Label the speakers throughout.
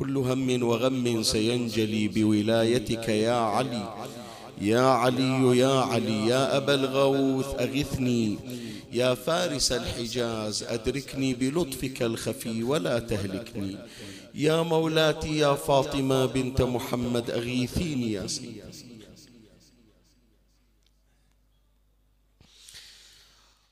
Speaker 1: كل هم وغم سينجلي بولايتك يا علي. يا علي يا علي يا أبا الغوث أغثني. يا فارس الحجاز أدركني بلطفك الخفي ولا تهلكني. يا مولاتي يا فاطمة بنت محمد أغيثيني يا سيدي.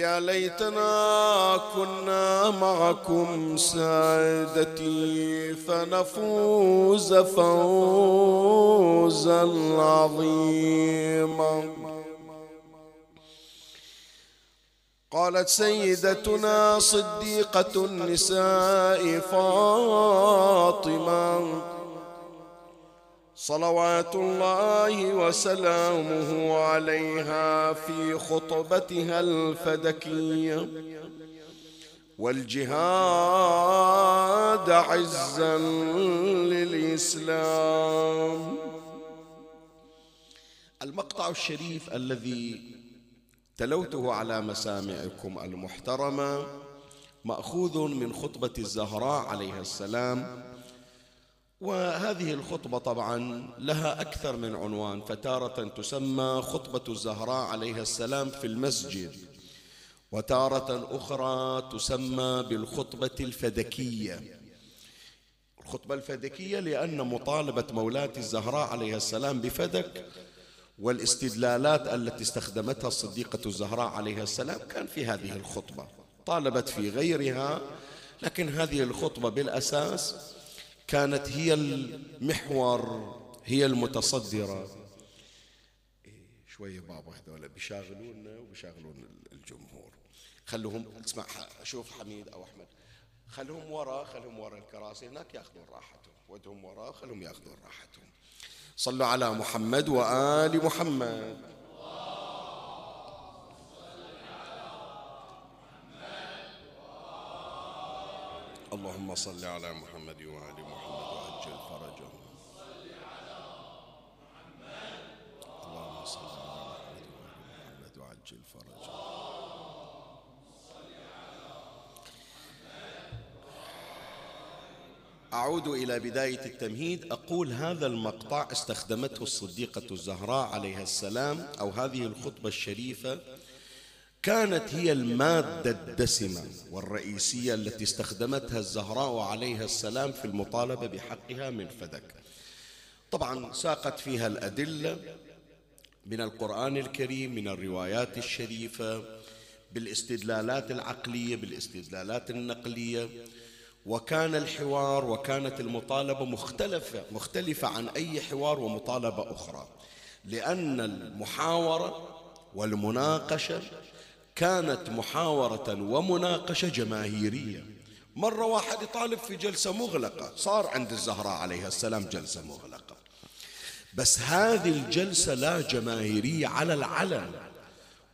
Speaker 1: يا ليتنا كنا معكم سادتي فنفوز فوزا عظيما. قالت سيدتنا صديقة النساء فاطمة صلوات الله وسلامه عليها في خطبتها الفدكية. والجهاد عزا للإسلام. المقطع الشريف الذي تلوته على مسامعكم المحترمة مأخوذ من خطبة الزهراء عليها السلام وهذه الخطبة طبعا لها أكثر من عنوان فتارة تسمى خطبة الزهراء عليها السلام في المسجد وتارة أخرى تسمى بالخطبة الفدكية. الخطبة الفدكية لأن مطالبة مولاة الزهراء عليها السلام بفدك والاستدلالات التي استخدمتها الصديقة الزهراء عليها السلام كان في هذه الخطبة طالبت في غيرها لكن هذه الخطبة بالأساس كانت هي المحور هي المتصدرة. شوية بابا هذول بيشاغلونا وبيشاغلون الجمهور. خلوهم اسمع شوف حميد أو أحمد. خلهم ورا خلهم ورا الكراسي هناك ياخذون راحتهم. ودهم ورا خلهم ياخذون راحتهم. صلوا على محمد وآل محمد. اللهم صل على محمد وآل محمد وعجل فرجهم اللهم صل على محمد وآل محمد وعجل فرجهم أعود إلى بداية التمهيد. أقول هذا المقطع استخدمته الصديقة الزهراء عليها السلام أو هذه الخطبة الشريفة كانت هي المادة الدسمة والرئيسية التي استخدمتها الزهراء عليها السلام في المطالبة بحقها من فدك. طبعا ساقت فيها الأدلة من القرآن الكريم من الروايات الشريفة بالاستدلالات العقلية بالاستدلالات النقلية. وكان الحوار وكانت المطالبة مختلفة مختلفة عن أي حوار ومطالبة أخرى. لأن المحاورة والمناقشة كانت محاورة ومناقشة جماهيرية. مرة واحد يطالب في جلسة مغلقة. صار عند الزهراء عليها السلام جلسة مغلقة. بس هذه الجلسة لا جماهيرية على العلن.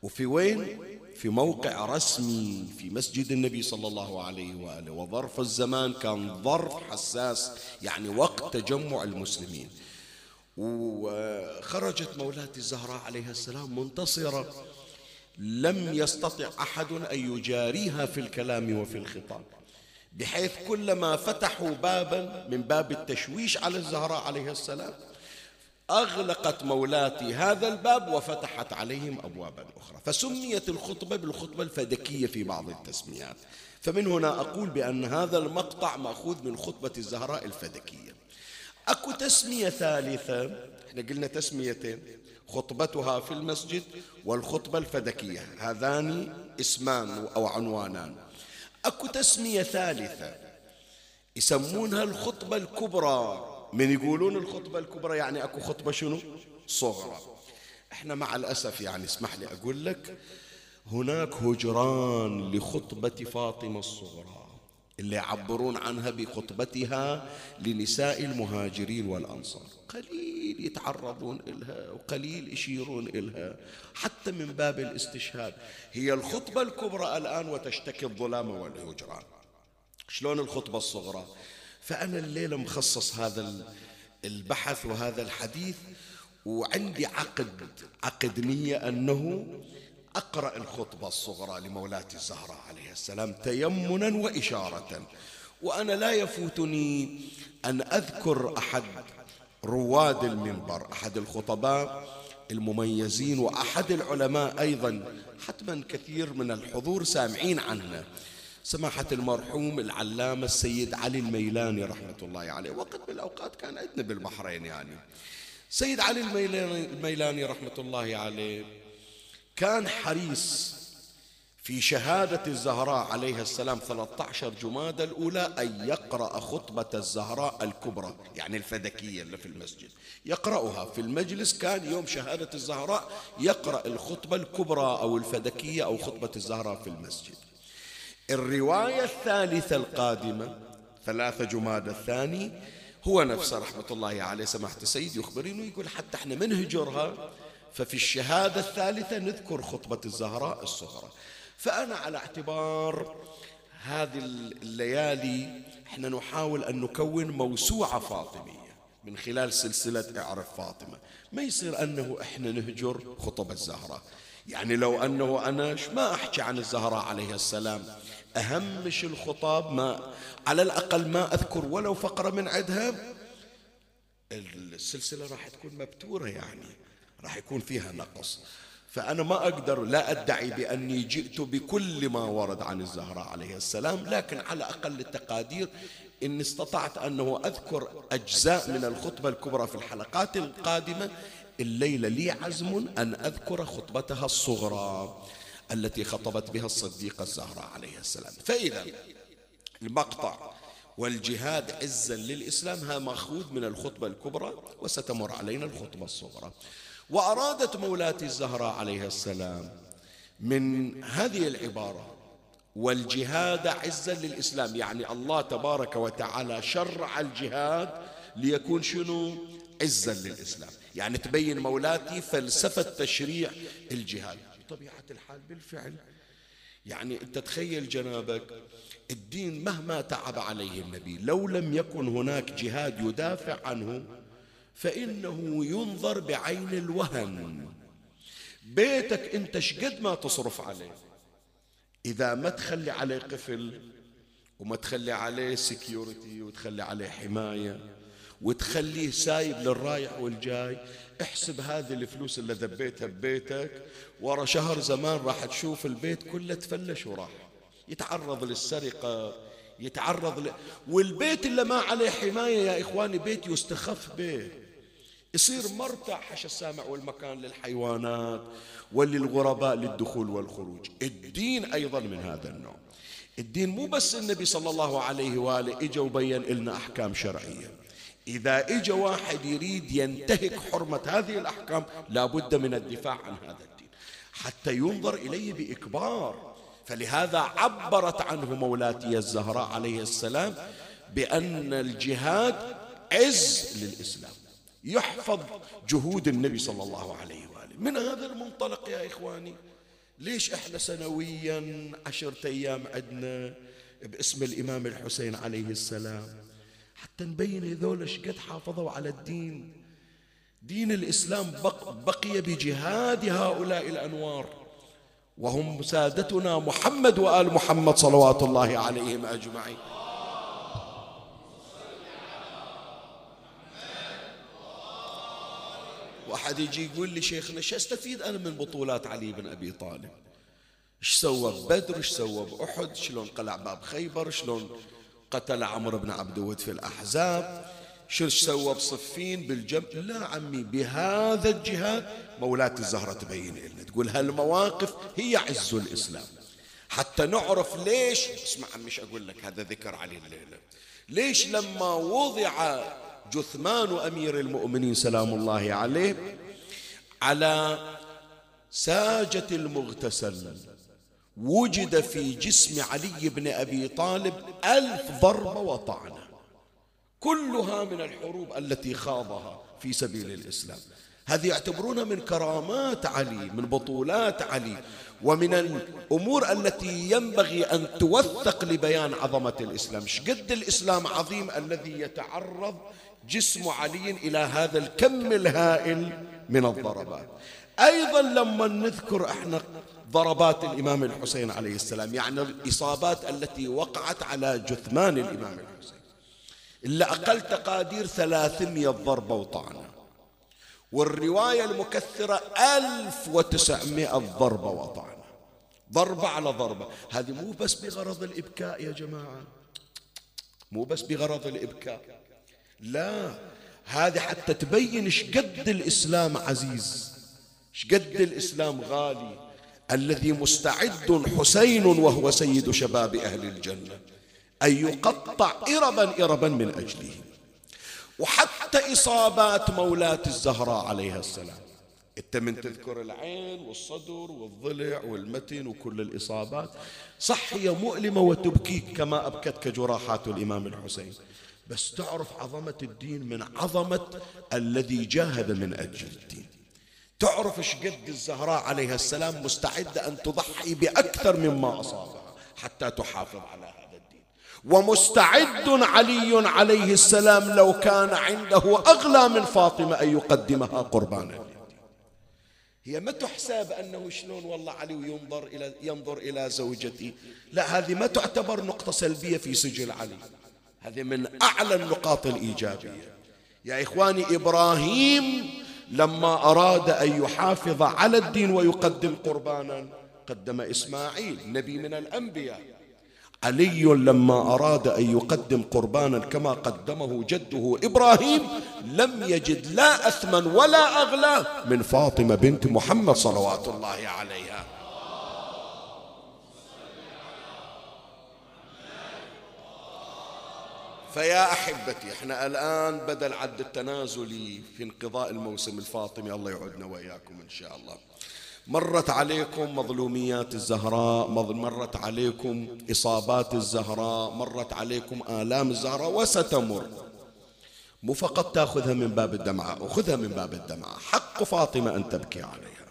Speaker 1: وفي وين؟ في موقع رسمي في مسجد النبي صلى الله عليه وآله. وظرف الزمان كان ظرف حساس يعني وقت تجمع المسلمين. وخرجت مولاتي الزهراء عليها السلام منتصرة. لم يستطع أحد أن يجاريها في الكلام وفي الخطاب بحيث كلما فتحوا بابا من باب التشويش على الزهراء عليها السلام أغلقت مولاتي هذا الباب وفتحت عليهم ابوابا أخرى. فسميت الخطبة بالخطبة الفدكية في بعض التسميات. فمن هنا أقول بأن هذا المقطع مأخوذ من خطبة الزهراء الفدكية. أكو تسمية ثالثة إحنا قلنا تسميتين. خطبتها في المسجد والخطبة الفدكية. هذان اسمان أو عنوانان. أكو تسمية ثالثة. يسمونها الخطبة الكبرى. من يقولون الخطبة الكبرى يعني أكو خطبة شنو؟ صغرى. إحنا مع الأسف يعني اسمح لي أقول لك هناك هجران لخطبة فاطمة الصغرى. اللي يعبرون عنها بخطبتها لنساء المهاجرين والأنصار. قليل يتعرضون إلها وقليل يشيرون إلها حتى من باب الاستشهاد. هي الخطبة الكبرى الآن وتشتكي الظلام والهجران. شلون الخطبة الصغرى؟ فأنا الليلة مخصص هذا البحث وهذا الحديث وعندي عقد عقد نية أنه أقرأ الخطبة الصغرى لمولاتي الزهراء عليه السلام تيمنا وإشارة وأنا لا يفوتني أن أذكر أحد رواد المنبر أحد الخطباء المميزين وأحد العلماء أيضا حتما كثير من الحضور سامعين عنه سماحة المرحوم العلامة السيد علي الميلاني رحمة الله عليه. وقت من الأوقات كان عندنا بالبحرين يعني. سيد علي الميلاني رحمة الله عليه كان حريص في شهادة الزهراء عليها السلام 13 جمادى الأولى أن يقرأ خطبة الزهراء الكبرى يعني الفدكية اللي في المسجد. يقرأها في المجلس كان يوم شهادة الزهراء يقرأ الخطبة الكبرى أو الفدكية أو خطبة الزهراء في المسجد. الرواية الثالثة القادمة ثلاثة جمادى الثاني هو نفسه رحمة الله عليه سماحة السيد يخبرني ويقول حتى إحنا منهجرها ففي الشهادة الثالثة نذكر خطبة الزهراء الصغرى. فأنا على اعتبار هذه الليالي إحنا نحاول أن نكون موسوعة فاطمية من خلال سلسلة إعرف فاطمة. ما يصير أنه إحنا نهجر خطب الزهراء. يعني لو أنه أنا ما أحكي عن الزهراء عليه السلام. أهمش الخطاب ما على الأقل ما أذكر ولو فقرة من عدها. السلسلة راح تكون مبتورة يعني. راح يكون فيها نقص. فأنا ما أقدر لا أدعي بأني جئت بكل ما ورد عن الزهراء عليه السلام لكن على أقل التقادير إن استطعت أنه أذكر أجزاء من الخطبة الكبرى في الحلقات القادمة. الليلة لي عزم أن أذكر خطبتها الصغرى التي خطبت بها الصديقة الزهراء عليه السلام. فإذا المقطع والجهاد عزا للإسلام ها مأخوذ من الخطبة الكبرى وستمر علينا الخطبة الصغرى. وأرادت مولاتي الزهراء عليه السلام من هذه العبارة والجهاد عزا للإسلام. يعني الله تبارك وتعالى شرع الجهاد ليكون شنو؟ عزا للإسلام. يعني تبين مولاتي فلسفة تشريع الجهاد. بطبيعة الحال بالفعل يعني أنت تخيل جنابك الدين مهما تعب عليه النبي لو لم يكن هناك جهاد يدافع عنه فإنه ينظر بعين الوهن. بيتك أنت شقد ما تصرف عليه. إذا ما تخلي عليه قفل وما تخلي عليه سكيورتي وتخلي عليه حماية وتخليه سايب للرايح والجاي احسب هذه الفلوس اللي ذبيتها ببيتك. ورا شهر زمان راح تشوف البيت كله تفلش وراح. يتعرض للسرقة يتعرض ل... والبيت اللي ما عليه حماية يا إخواني بيت يستخف به. يصير مرتع حش السامع والمكان للحيوانات وللغرباء للدخول والخروج. الدين أيضا من هذا النوع. الدين مو بس النبي صلى الله عليه وآله إجا وبين لنا أحكام شرعية. إذا إجا واحد يريد ينتهك حرمة هذه الأحكام لابد من الدفاع عن هذا الدين. حتى ينظر إليه بإكبار. فلهذا عبرت عنه مولاتي الزهراء عليه السلام بأن الجهاد عز للإسلام. يحفظ جهود النبي صلى الله عليه وآله. من هذا المنطلق يا إخواني؟ ليش إحنا سنويا عشرة أيام عندنا باسم الإمام الحسين عليه السلام؟ حتى نبين هذول قد حافظوا على الدين. دين الإسلام بقي بجهاد هؤلاء الأنوار. وهم سادتنا محمد وآل محمد صلوات الله عليهم أجمعين. واحد يجي يقول لي شيخنا شو أستفيد أنا من بطولات علي بن أبي طالب؟ إيش سوى ببدر إيش سوى بأحد؟ شلون قلع باب خيبر؟ شلون قتل عمرو بن عبد الود في الأحزاب؟ شو سوى بصفين بالجنب لا عمي بهذا الجهاد مولاة الزهرة تبين لنا تقول هالمواقف هي عز الإسلام. حتى نعرف ليش اسمع مش أقول لك؟ هذا ذكر علي الليلة. ليش لما وضع جثمان أمير المؤمنين سلام الله عليه على ساجة المغتسل. وجد في جسم علي بن أبي طالب ألف ضربة وطعنة. كلها من الحروب التي خاضها في سبيل الإسلام. هذه يعتبرونها من كرامات علي من بطولات علي ومن الأمور التي ينبغي أن توثق لبيان عظمة الإسلام. شقد الإسلام عظيم الذي يتعرض جسم علي إلى هذا الكم الهائل من الضربات. أيضا لما نذكر إحنا ضربات الإمام الحسين عليه السلام يعني الإصابات التي وقعت على جثمان الإمام الحسين. إلا أقل تقادير ثلاثمية ضربة وطعنة. والرواية المكثرة ألف وتسعمائة ضربة وطعنة. ضربة على ضربة. هذه مو بس بغرض الإبكاء يا جماعة. مو بس بغرض الإبكاء. لا. هذه حتى تبين شقد الإسلام عزيز شقد الإسلام غالي الذي مستعد حسين وهو سيد شباب أهل الجنة أن يقطع إربا إربا من أجله. وحتى إصابات مولاة الزهراء عليها السلام. أنت من تذكر العين والصدر والضلع والمتن وكل الإصابات. صح هي مؤلمة وتبكيك كما أبكتك جراحات الإمام الحسين. بس تعرف عظمة الدين من عظمة الذي جاهد من أجل الدين. تعرف إيش قد الزهراء عليها السلام مستعدة أن تضحي بأكثر مما أصابها حتى تحافظ على هذا الدين. ومستعد علي عليه السلام لو كان عنده أغلى من فاطمة أن يقدمها قربانا هي ما تحسب أنه شلون والله علي ينظر إلى ينظر إلى زوجتي. لا هذه ما تعتبر نقطة سلبية في سجل علي. هذه من أعلى النقاط الإيجابية. يا إخواني إبراهيم لما أراد أن يحافظ على الدين ويقدم قربانا قدم إسماعيل نبي من الأنبياء. علي لما أراد أن يقدم قربانا كما قدمه جده إبراهيم لم يجد لا أثمن ولا أغلى من فاطمة بنت محمد صلوات الله عليها. فيا أحبتي إحنا الآن بدأ العد التنازلي في انقضاء الموسم الفاطمي الله يعودنا وإياكم إن شاء الله. مرت عليكم مظلوميات الزهراء مرت عليكم إصابات الزهراء مرت عليكم آلام الزهراء وستمر. مو فقط تأخذها من باب الدمعة أخذها من باب الدمعة. حق فاطمة أن تبكي عليها.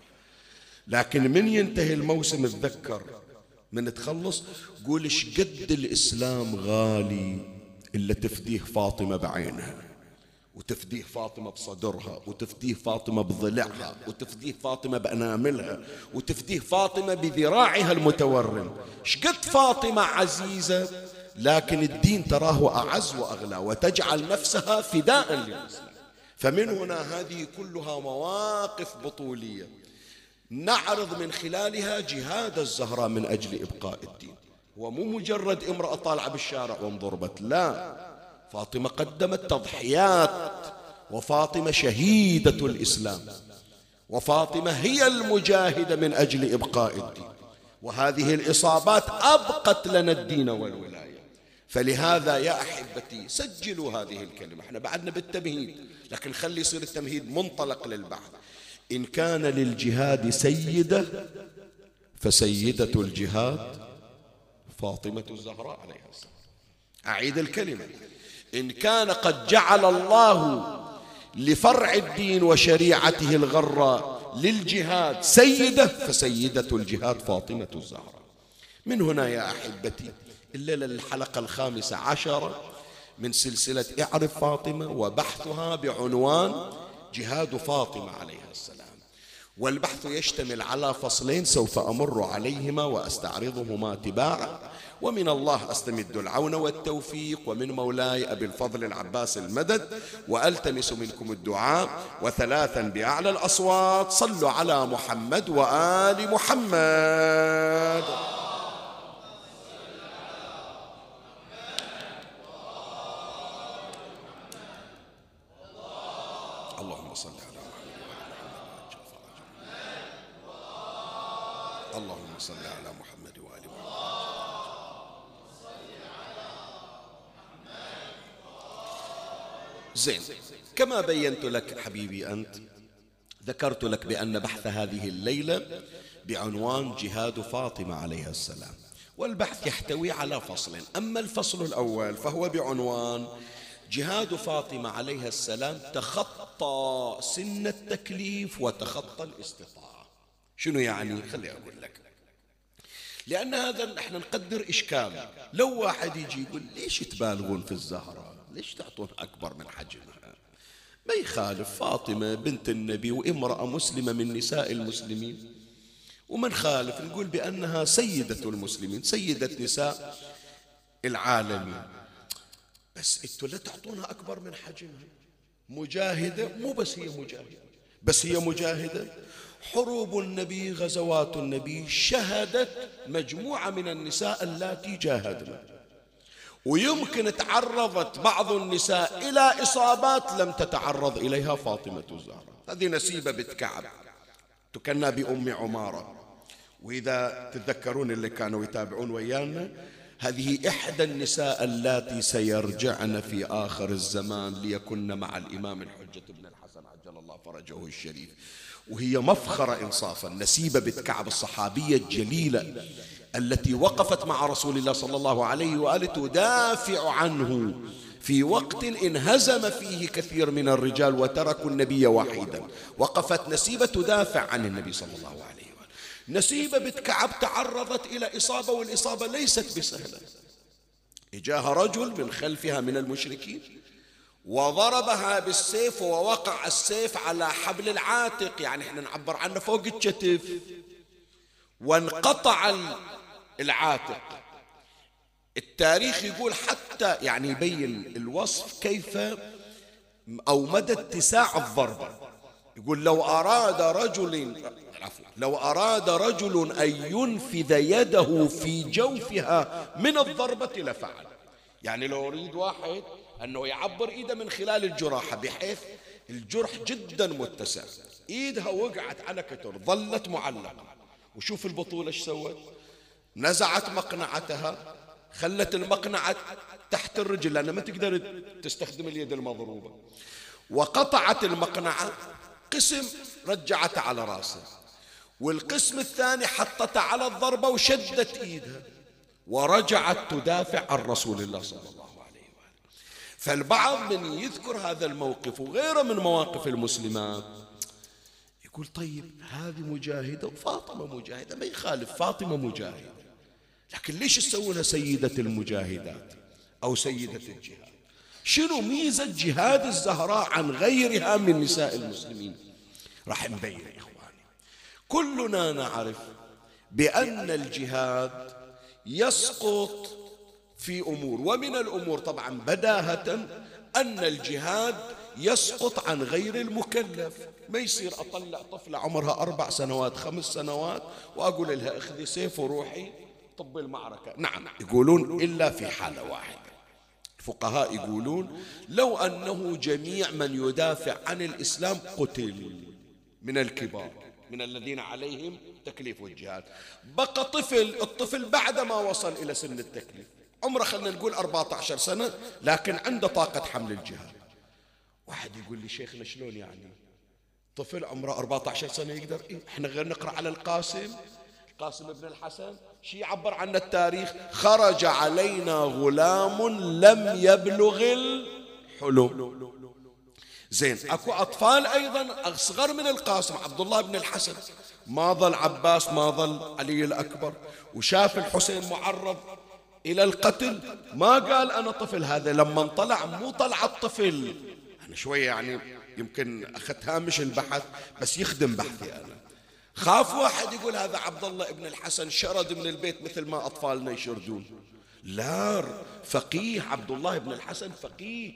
Speaker 1: لكن من ينتهي الموسم تذكر من تخلص؟ قول قد الإسلام غالي؟ إلا تفديه فاطمة بعينها وتفديه فاطمة بصدرها وتفديه فاطمة بضلعها وتفديه فاطمة بأناملها وتفديه فاطمة بذراعها المتورم. شقد فاطمة عزيزة لكن الدين تراه أعز وأغلى وتجعل نفسها فداء للإسلام فمن هنا هذه كلها مواقف بطولية. نعرض من خلالها جهاد الزهراء من أجل إبقاء الدين. ومو مجرد امرأة طالعة بالشارع وانضربت لا. فاطمة قدمت تضحيات وفاطمة شهيدة الإسلام. وفاطمة هي المجاهدة من أجل إبقاء الدين. وهذه الإصابات أبقت لنا الدين والولاية. فلهذا يا أحبتي سجلوا هذه الكلمة. إحنا بعدنا بالتمهيد لكن خلي يصير التمهيد منطلق للبحث إن كان للجهاد سيدة فسيدة الجهاد فاطمة الزهراء عليها السلام. أعيد الكلمة. إن كان قد جعل الله لفرع الدين وشريعته الغراء للجهاد سيدة فسيدة الجهاد فاطمة الزهراء. من هنا يا أحبتي الليلة الحلقة الخامسة عشرة من سلسلة إعرف فاطمة وبحثها بعنوان جهاد فاطمة عليها السلام. والبحث يشتمل على فصلين سوف أمر عليهما وأستعرضهما تباعا. ومن الله أستمد العون والتوفيق ومن مولاي أبي الفضل العباس المدد وألتمس منكم الدعاء. وثلاثا بأعلى الأصوات صلوا على محمد وآل محمد اللهم صل على محمد اللهم صل على محمد وآل محمد. زين كما بينت لك حبيبي أنت ذكرت لك بأن بحث هذه الليلة بعنوان جهاد فاطمة عليها السلام. والبحث يحتوي على فصل. أما الفصل الأول فهو بعنوان جهاد فاطمة عليها السلام تخطى سن التكليف وتخطى الاستطاعة. شنو يعني؟ خلي أقول لك. لأن هذا نحن نقدر إشكال. لو واحد يجي يقول ليش تبالغون في الزهرة؟ ليش تعطون أكبر من حجمها؟ ما يخالف فاطمة بنت النبي وامرأة مسلمة من نساء المسلمين. ومن خالف نقول بأنها سيدة المسلمين سيدة نساء العالمين. بس أنتوا لا تعطونها أكبر من حجمها. مجاهدة مو بس هي مجاهدة. بس هي مجاهدة. حروب النبي غزوات النبي شهدت مجموعة من النساء اللاتي جاهدن. ويمكن تعرضت بعض النساء إلى إصابات لم تتعرض إليها فاطمة الزهراء. هذه نسيبة بنت كعب تكنى بأم عمارة. وإذا تتذكرون اللي كانوا يتابعون ويانا هذه إحدى النساء اللاتي سيرجعن في آخر الزمان ليكن مع الإمام الحجة بن الحسن عجل الله فرجه الشريف. وهي مفخرة إنصافا نسيبة بنت كعب الصحابية الجليلة التي وقفت مع رسول الله صلى الله عليه وآله تدافع عنه. في وقت انهزم فيه كثير من الرجال وتركوا النبي وحيدا. وقفت نسيبة تدافع عن النبي صلى الله عليه وآله. نسيبة بنت كعب تعرضت إلى إصابة والإصابة ليست بسهلة. إجاها رجل من خلفها من المشركين. وضربها بالسيف ووقع السيف على حبل العاتق. يعني إحنا نعبر عنه فوق الكتف وانقطع العاتق. التاريخ يقول حتى يعني يبين الوصف كيف أو مدى اتساع الضربة يقول لو أراد رجل لو أراد رجل أن ينفذ يده في جوفها من الضربة لفعل. يعني لو يريد واحد أنه يعبر إيده من خلال الجراحة بحيث الجرح جدا متسع. إيدها وقعت على كتر ظلت معلقة. وشوف البطولة إيش سوت؟ نزعت مقنعتها خلت المقنعة تحت الرجل لأنها ما تقدر تستخدم اليد المضروبة. وقطعت المقنعة قسم رجعت على رأسه. والقسم الثاني حطت على الضربة وشدت إيدها. ورجعت تدافع عن رسول الله صلى الله عليه وآله فالبعض من يذكر هذا الموقف وغيره من مواقف المسلمات. يقول طيب هذه مجاهدة وفاطمة مجاهدة ما يخالف فاطمة مجاهدة. لكن ليش تسوونها سيدة المجاهدات أو سيدة الجهاد؟ شنو ميزة جهاد الزهراء عن غيرها من نساء المسلمين؟ راح نبين يا إخواني. كلنا نعرف بأن الجهاد يسقط في أمور ومن الأمور طبعا بداهة أن الجهاد يسقط عن غير المكلف. ما يصير أطلع طفلة عمرها أربع سنوات خمس سنوات وأقول لها اخذي سيف وروحي طب المعركة. نعم يقولون إلا في حالة واحدة. الفقهاء يقولون لو أنه جميع من يدافع عن الإسلام قتل من الكبار من الذين عليهم تكليف الجهاد. بقى طفل الطفل بعد ما وصل إلى سن التكليف. عمره خلينا نقول 14 سنة لكن عنده طاقة حمل الجهاد. واحد يقول لي شيخنا شلون يعني؟ طفل عمره 14 سنة يقدر إيه؟ إحنا غير نقرأ على القاسم. القاسم بن الحسن شي يعبر عن التاريخ؟ خرج علينا غلام لم يبلغ الحلم. زين أكو أطفال أيضا أصغر من القاسم عبد الله بن الحسن. ما ظل عباس ما ظل علي الأكبر. وشاف الحسين معرض إلى القتل. ما قال أنا طفل هذا لما طلع مو طلع الطفل. أنا شوية يعني يمكن أخذت هامش البحث بس يخدم بحثي أنا. خاف واحد يقول هذا عبد الله ابن الحسن شرد من البيت مثل ما أطفالنا يشردون. لا فقيه عبد الله بن الحسن فقيه.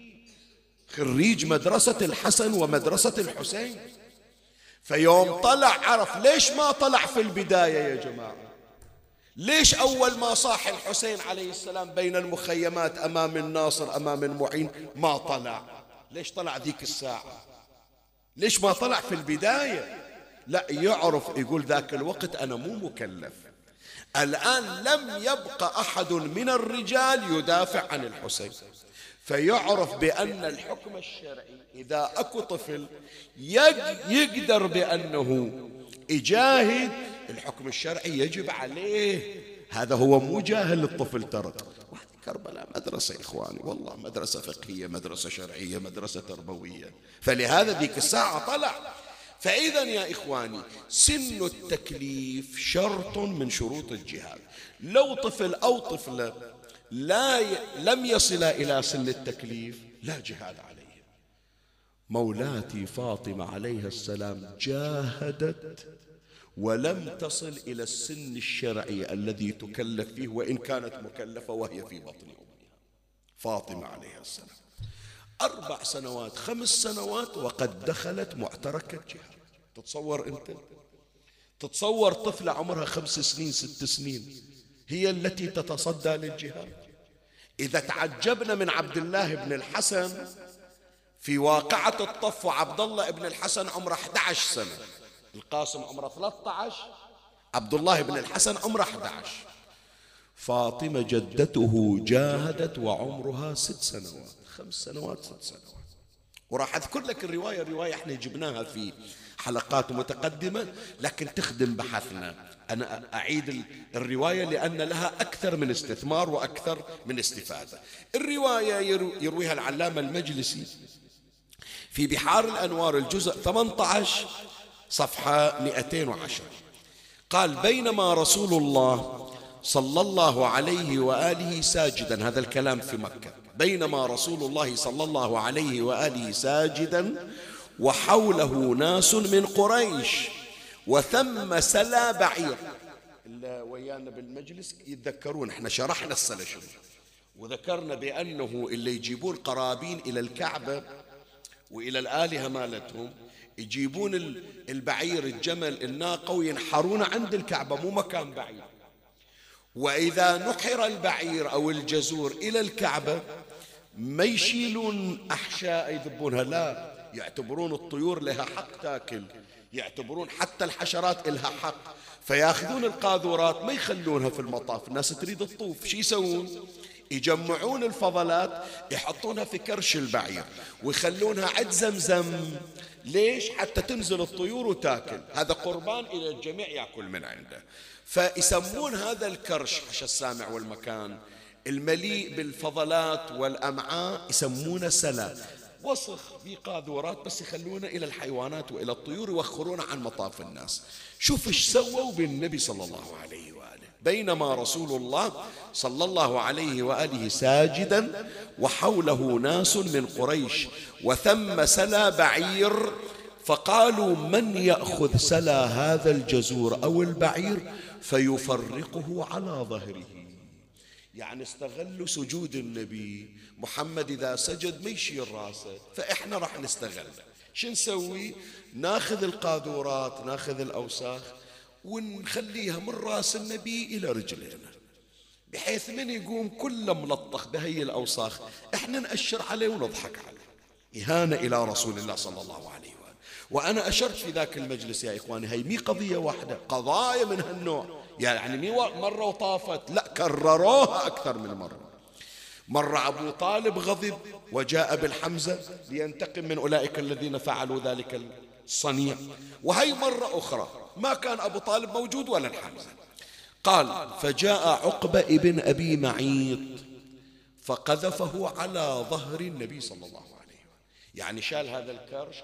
Speaker 1: خريج مدرسة الحسن ومدرسة الحسين. فيوم طلع عرف ليش ما طلع في البداية يا جماعة؟ ليش أول ما صاح الحسين عليه السلام بين المخيمات أمام الناصر أمام المعين ما طلع؟ ليش طلع ذيك الساعة؟ ليش ما طلع في البداية؟ لا يعرف يقول ذاك الوقت أنا مو مكلف. الآن لم يبق أحد من الرجال يدافع عن الحسين. فيعرف بأن الحكم الشرعي إذا أكو طفل يقدر بأنه يجاهد الحكم الشرعي يجب عليه. هذا هو مو جاهل الطفل ترى كربلاء مدرسة إخواني والله مدرسة فقهية مدرسة شرعية مدرسة تربوية. فلهذا ذيك الساعة طلع. فإذا يا إخواني سن التكليف شرط من شروط الجهاد. لو طفل أو طفلة لا ي... لم يصل إلى سن التكليف لا جهاد عليه. مولاتي فاطمة عليها السلام جاهدت ولم تصل إلى السن الشرعي الذي تكلف فيه وإن كانت مكلفة وهي في بطن أمها. فاطمة عليها السلام. أربع سنوات خمس سنوات وقد دخلت معترك الجهاد تتصور أنت؟ تتصور طفلة عمرها خمس سنين ست سنين هي التي تتصدى للجهاد؟ إذا تعجبنا من عبد الله بن الحسن في واقعة الطف وعبد الله بن الحسن عمره 11 سنة. القاسم عمره 13 عبد الله بن الحسن عمره 11 فاطمة جدته جاهدت وعمرها ست سنوات خمس سنوات ست سنوات. وراح أذكر لك الرواية الرواية إحنا جبناها في حلقات متقدمة لكن تخدم بحثنا. أنا أعيد الرواية لأن لها أكثر من استثمار وأكثر من استفادة. الرواية يرويها العلامة المجلسي في بحار الأنوار الجزء 18 صفحة 210 قال بينما رسول الله صلى الله عليه وآله ساجدا. هذا الكلام في مكة. بينما رسول الله صلى الله عليه وآله ساجدا وحوله ناس من قريش وثم سلا بعير. اللي ويانا بالمجلس يتذكرون إحنا شرحنا السنة شنو. وذكرنا بأنه اللي يجيبون قرابين إلى الكعبة وإلى الآلهة مالتهم يجيبون البعير الجمل الناقة وينحرون عند الكعبة مو مكان بعيد. وإذا نحر البعير أو الجزور إلى الكعبة ما يشيلون أحشاء يذبونها لا يعتبرون الطيور لها حق تاكل يعتبرون حتى الحشرات لها حق. فياخذون القاذورات ما يخلونها في المطاف الناس تريد الطوف شو يسوون؟ يجمعون الفضلات يحطونها في كرش البعير ويخلونها عد زمزم. ليش حتى تنزل الطيور وتاكل؟ هذا قربان إلى الجميع يأكل من عنده. فيسمون هذا الكرش حش السامع والمكان المليء بالفضلات والأمعاء يسمونه سلا وسخ في قاذورات بس يخلونه إلى الحيوانات وإلى الطيور يوخرون عن مطاف الناس. شوف إيش سووا بالنبي صلى الله عليه وآله بينما رسول الله صلى الله عليه وآله ساجدا وحوله ناس من قريش وثم سلا بعير فقالوا من يأخذ سلا هذا الجزور أو البعير فيفرقه على ظهره. يعني استغلوا سجود النبي محمد إذا سجد ما يشيل راسه فإحنا راح نستغل شو نسوي؟ ناخذ القاذورات ناخذ الأوساخ ونخليها من راس النبي إلى رجلينا بحيث من يقوم كله ملطخ بهي الأوساخ إحنا نأشر عليه ونضحك عليه. إهانة إلى رسول الله صلى الله عليه وآله. وأنا أشرت في ذاك المجلس يا إخواني هي مي قضية واحدة قضايا من هالنوع. يعني مي مرة وطافت لا كرروها أكثر من مرة. مر أبو طالب غضب وجاء بالحمزة لينتقم من أولئك الذين فعلوا ذلك الصنيع. وهي مرة أخرى ما كان أبو طالب موجود ولا الحمزة. قال فجاء عقبة ابن أبي معيط فقذفه على ظهر النبي صلى الله عليه وسلم. يعني شال هذا الكرش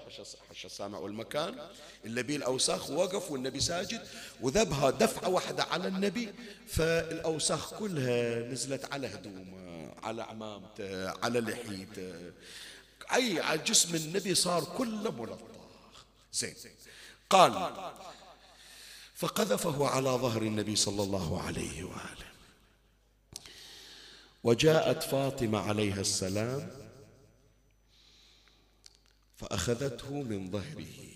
Speaker 1: حش السامع والمكان اللي بيه الأوساخ وقف والنبي ساجد وذبها دفعة واحدة على النبي فالأوساخ كلها نزلت على هدومه على عمامته على لحيته. أي على جسم النبي صار كله ملطخ. زين. قال فقذفه على ظهر النبي صلى الله عليه وآله. وجاءت فاطمة عليها السلام فأخذته من ظهره.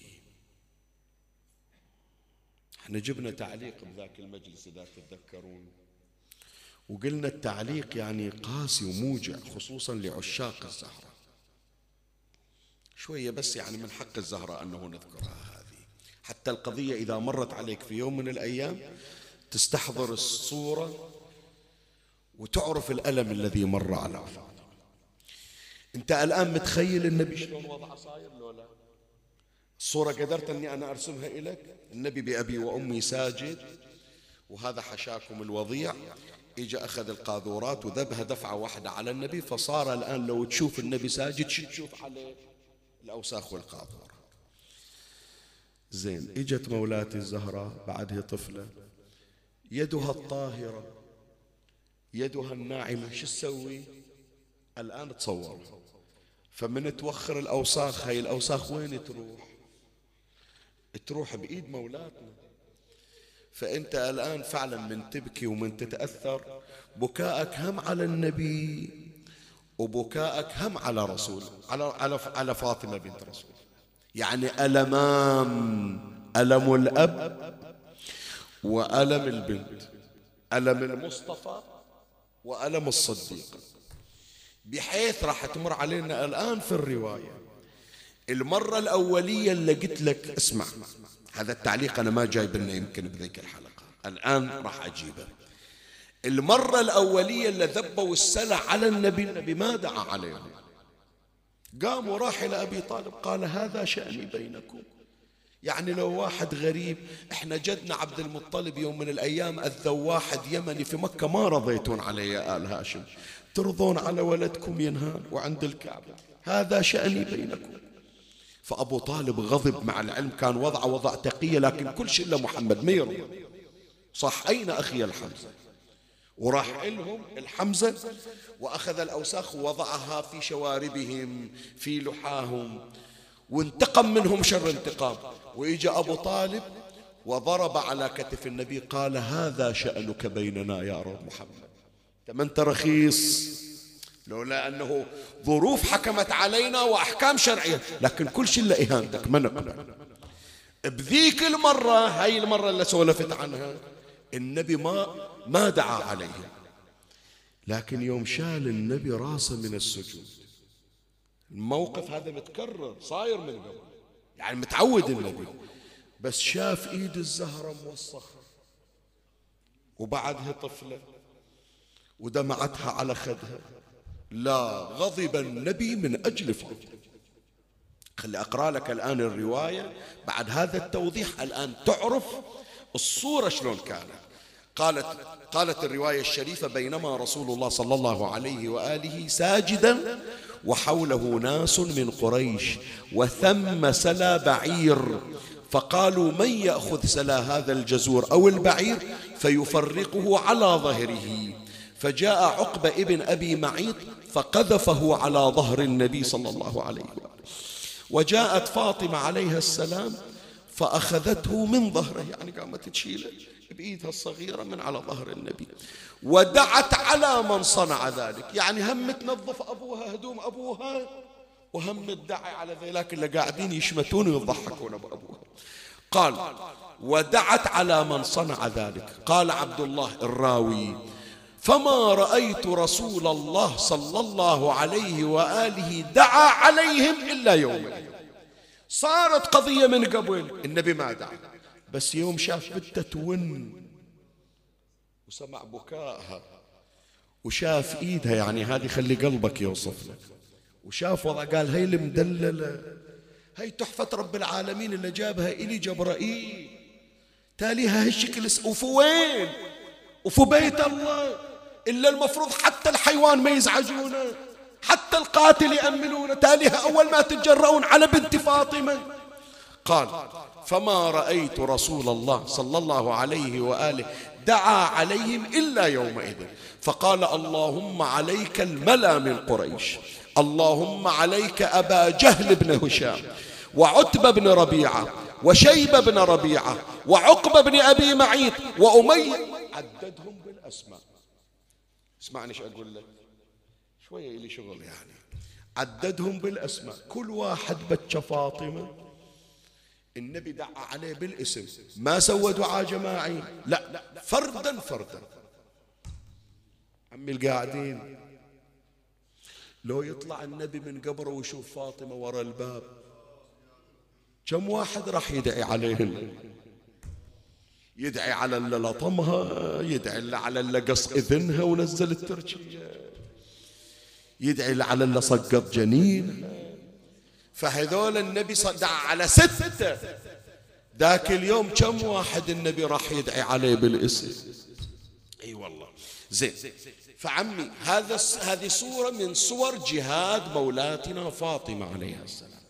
Speaker 1: إحنا جبنا تعليق بذاك المجلس إذا تتذكرون. وقلنا التعليق يعني قاسي وموجع خصوصا لعشاق الزهرة. شوية بس يعني من حق الزهراء أنه نذكرها. حتى القضية إذا مرت عليك في يوم من الأيام تستحضر الصورة وتعرف الألم الذي مر على أنت الآن متخيل النبي؟ شلون وضعه صاير لو لا الصورة قدرت أني أنا أرسمها إليك؟ النبي بأبي وأمي ساجد وهذا حشاكم الوضيع. إجا أخذ القاذورات وذبها دفعة واحدة على النبي فصار الآن لو تشوف النبي ساجد شو تشوف عليه؟ الأوساخ والقاذورات زين إجت مولاتي الزهراء بعدها طفلة. يدها الطاهرة يدها الناعمة شو تسوي؟ الآن تصور. فمن توخر الأوساخ هاي الأوساخ وين تروح؟ تروح بإيد مولاتنا. فأنت الآن فعلا من تبكي ومن تتأثر بكاءك هم على النبي وبكاءك هم على رسول على على على فاطمة بنت رسول. يعني ألمان ألم الأب وألم البنت ألم المصطفى وألم الصديق. بحيث راح تمر علينا الآن في الرواية. المرة الأولية اللي قلت لك اسمع هذا التعليق أنا ما جايب لنا يمكن بذيك الحلقة. الآن راح أجيبه. المرة الأولية اللي ذبوا السلع على النبي النبي ما دعا عليهم قام وراح إلى أبي طالب قال هذا شأني بينكم. يعني لو واحد غريب إحنا جدنا عبد المطلب يوم من الأيام اذوا واحد يمني في مكة ما رضيتون عليه يا آل هاشم. ترضون على ولدكم ينهان وعند الكعبة. هذا شأني بينكم. فأبو طالب غضب مع العلم كان وضعه وضع تقية لكن كل شيء إلا محمد ما يرضى. صح أين أخي الحمزة؟ وراح لهم الحمزة وأخذ الأوساخ ووضعها في شواربهم في لحاهم وانتقم منهم شر انتقام. ويجي أبو طالب وضرب على كتف النبي قال هذا شأنك بيننا يا رب محمد. ما أنت رخيص لولا أنه ظروف حكمت علينا وأحكام شرعية. لكن كل شيء إلا إهانتك ما نقبل بذيك المرة هاي المرة اللي سولفت عنها النبي ما ما دعا عليه لكن يوم شال النبي راسه من السجود. الموقف هذا متكرر صاير من قبل يعني متعود النبي. بس شاف إيد الزهرة موسخة. وبعدها طفلة. ودمعتها على خدها. لا غضب النبي من أجل فاطمة خلي أقرأ لك الآن الرواية. بعد هذا التوضيح الآن تعرف الصورة شلون كانت. قالت قالت الرواية الشريفة بينما رسول الله صلى الله عليه وآله ساجدا وحوله ناس من قريش وثم سلا بعير. فقالوا من يأخذ سلا هذا الجزور أو البعير؟ فيفرقه على ظهره. فجاء عقبة ابن أبي معيط فقذفه على ظهر النبي صلى الله عليه وآله. وجاءت فاطمة عليها السلام فأخذته من ظهره يعني قامت تشيله. بإيدها الصغيرة من على ظهر النبي. ودعت على من صنع ذلك. يعني هم تنظف أبوها هدوم أبوها وهم تدعي على ذلك اللي قاعدين يشمتون ويضحكون بأبوها. قال ودعت على من صنع ذلك. قال عبد الله الراوي فما رأيت رسول الله صلى الله عليه وآله دعا عليهم إلا يوم صارت قضية من قبل النبي ما دعا. بس يوم شاف بنته تون. وسمع بكائها. وشاف إيدها يعني هذه خلي قلبك يوصف لك. وشاف وضع قال هي المدللة هي تحفة رب العالمين اللي جابها إلي جبرائيل. تاليها هالشكل وفي وين؟ وفي بيت الله. إلا المفروض حتى الحيوان ما يزعجونه. حتى القاتل يأمنونه تاليها أول ما تتجرؤون على بنت فاطمة. قال فما رأيت رسول الله صلى الله عليه وآله دعا عليهم إلا يومئذ. فقال اللهم عليك الملا من قريش. اللهم عليك أبا جهل بن هشام وعتبة بن ربيعة وشيبة بن ربيعة وعقبة بن أبي معيط وأمية. عددهم بالأسماء. اسمعني إيش أقول لك. شوية إلي شغل يعني. عددهم بالأسماء. كل واحد بتش فاطمة. النبي دعا عليه بالاسم. ما سوى دعاء جماعي لا فردا فردا. عمي القاعدين. لو يطلع النبي من قبره ويشوف فاطمة ورا الباب كم واحد راح يدعي عليهن يدعي على اللي لطمها يدعي على اللي قص إذنها ونزل التركية يدعي على اللي سقط جنين فهذول النبي دعا على ستة. ذاك اليوم كم واحد النبي راح يدعي عليه بالاسم؟ أي والله. زين. فعمي هذا هذه صورة من صور جهاد مولاتنا فاطمة عليها السلام.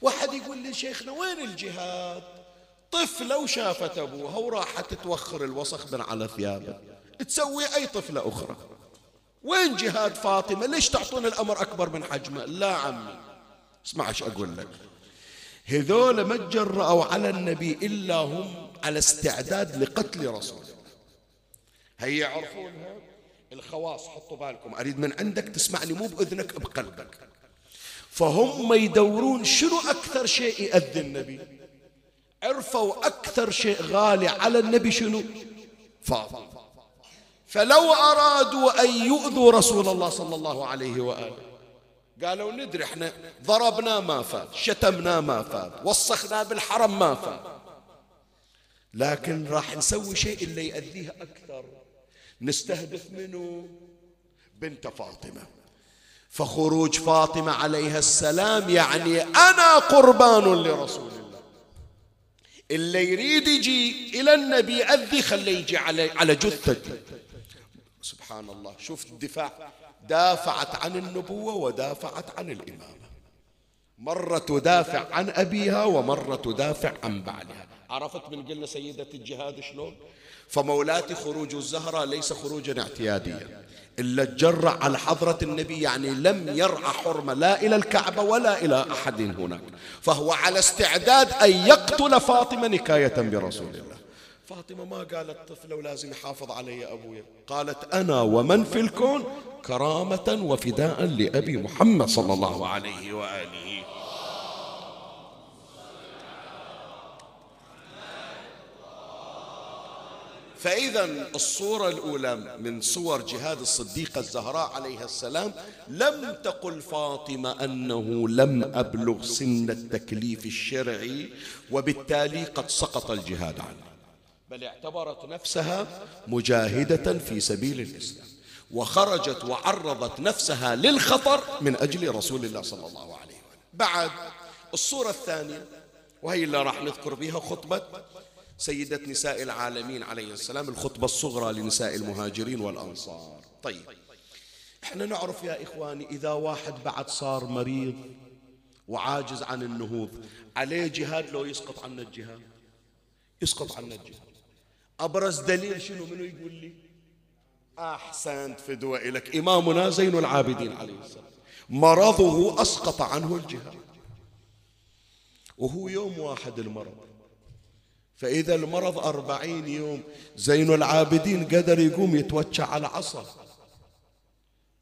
Speaker 1: واحد يقول لي شيخنا وين الجهاد؟ طفلة وشافت أبوها وراحت توخر الوسخ من على ثيابه تسوي أي طفلة أخرى. وين جهاد فاطمة؟ ليش تعطون الأمر أكبر من حجمه لا عمي. اسمع إيش أقول لك. هذول ما تجرأوا على النبي إلا هم على استعداد لقتل رسول. هي يعرفونها الخواص حطوا بالكم. أريد من عندك تسمعني مو بأذنك بقلبك. فهم يدورون شنو أكثر شيء يأذي النبي. عرفوا أكثر شيء غالي على النبي شنو؟ فاطمة. فلو أرادوا أن يؤذوا رسول الله صلى الله عليه وآله. قالوا ندري إحنا ضربنا ما فات شتمنا ما فات وسخنا بالحرم ما فات لكن راح نسوي شيء اللي يأذيها أكثر. نستهدف منه بنت فاطمة. فخروج فاطمة عليها السلام يعني أنا قربان لرسول الله. اللي يريد يجي إلى النبي يأذي خليه يجي على على جثتي. سبحان الله. شوف الدفاع؟ دافعت عن النبوة ودافعت عن الإمامة. مرة تدافع عن أبيها ومرة تدافع عن بعلها عرفت من قلنا سيدة الجهاد شلون؟ فمولاتي خروج الزهرة ليس خروجا اعتياديا. إلا تجرع على حضرة النبي يعني لم يرعى حرمة لا إلى الكعبة ولا إلى أحد هناك. فهو على استعداد أن يقتل فاطمة نكاية برسول الله. فاطمة ما قالت طفلة ولازم يحافظ علي أبويا. قالت أنا ومن في الكون؟ كرامة وفداء لأبي محمد صلى الله عليه وآله. فإذا الصورة الأولى من صور جهاد الصديقة الزهراء عليها السلام لم تقل فاطمة أنه لم أبلغ سن التكليف الشرعي وبالتالي قد سقط الجهاد عنه بل اعتبرت نفسها مجاهدة في سبيل الإسلام. وخرجت وعرضت نفسها للخطر من أجل رسول الله صلى الله عليه وسلم. بعد الصورة الثانية وهي اللي راح نذكر بها خطبة سيدة نساء العالمين عليه السلام الخطبة الصغرى لنساء المهاجرين والأنصار. طيب إحنا نعرف يا إخواني إذا واحد بعد صار مريض وعاجز عن النهوض عليه جهاد لو يسقط عنا الجهاد؟ يسقط عنا الجهاد. أبرز دليل شنو؟ منو يقول لي؟ أحسنت فدوة إليك إمامنا زين العابدين عليه السلام. مرضه أسقط عنه الجهاد. وهو يوم واحد المرض. فإذا المرض أربعين يوم زين العابدين قدر يقوم يتوجع على عصا.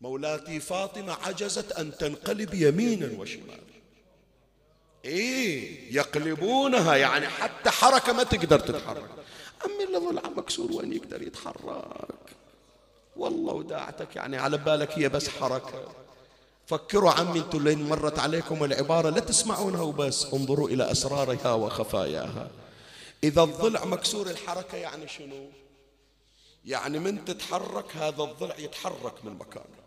Speaker 1: مولاتي فاطمة عجزت أن تنقلب يمينا وشمالا. إيه يقلبونها يعني حتى حركة ما تقدر تتحرك. أمي اللي ضلع مكسور وين يقدر يتحرك؟ والله وداعتك يعني على بالك هي بس حركة. فكروا عمي أنتم لين مرت عليكم العبارة لا تسمعونها وبس انظروا إلى أسرارها وخفاياها. إذا الضلع مكسور الحركة يعني شنو؟ يعني من تتحرك هذا الضلع يتحرك من مكانه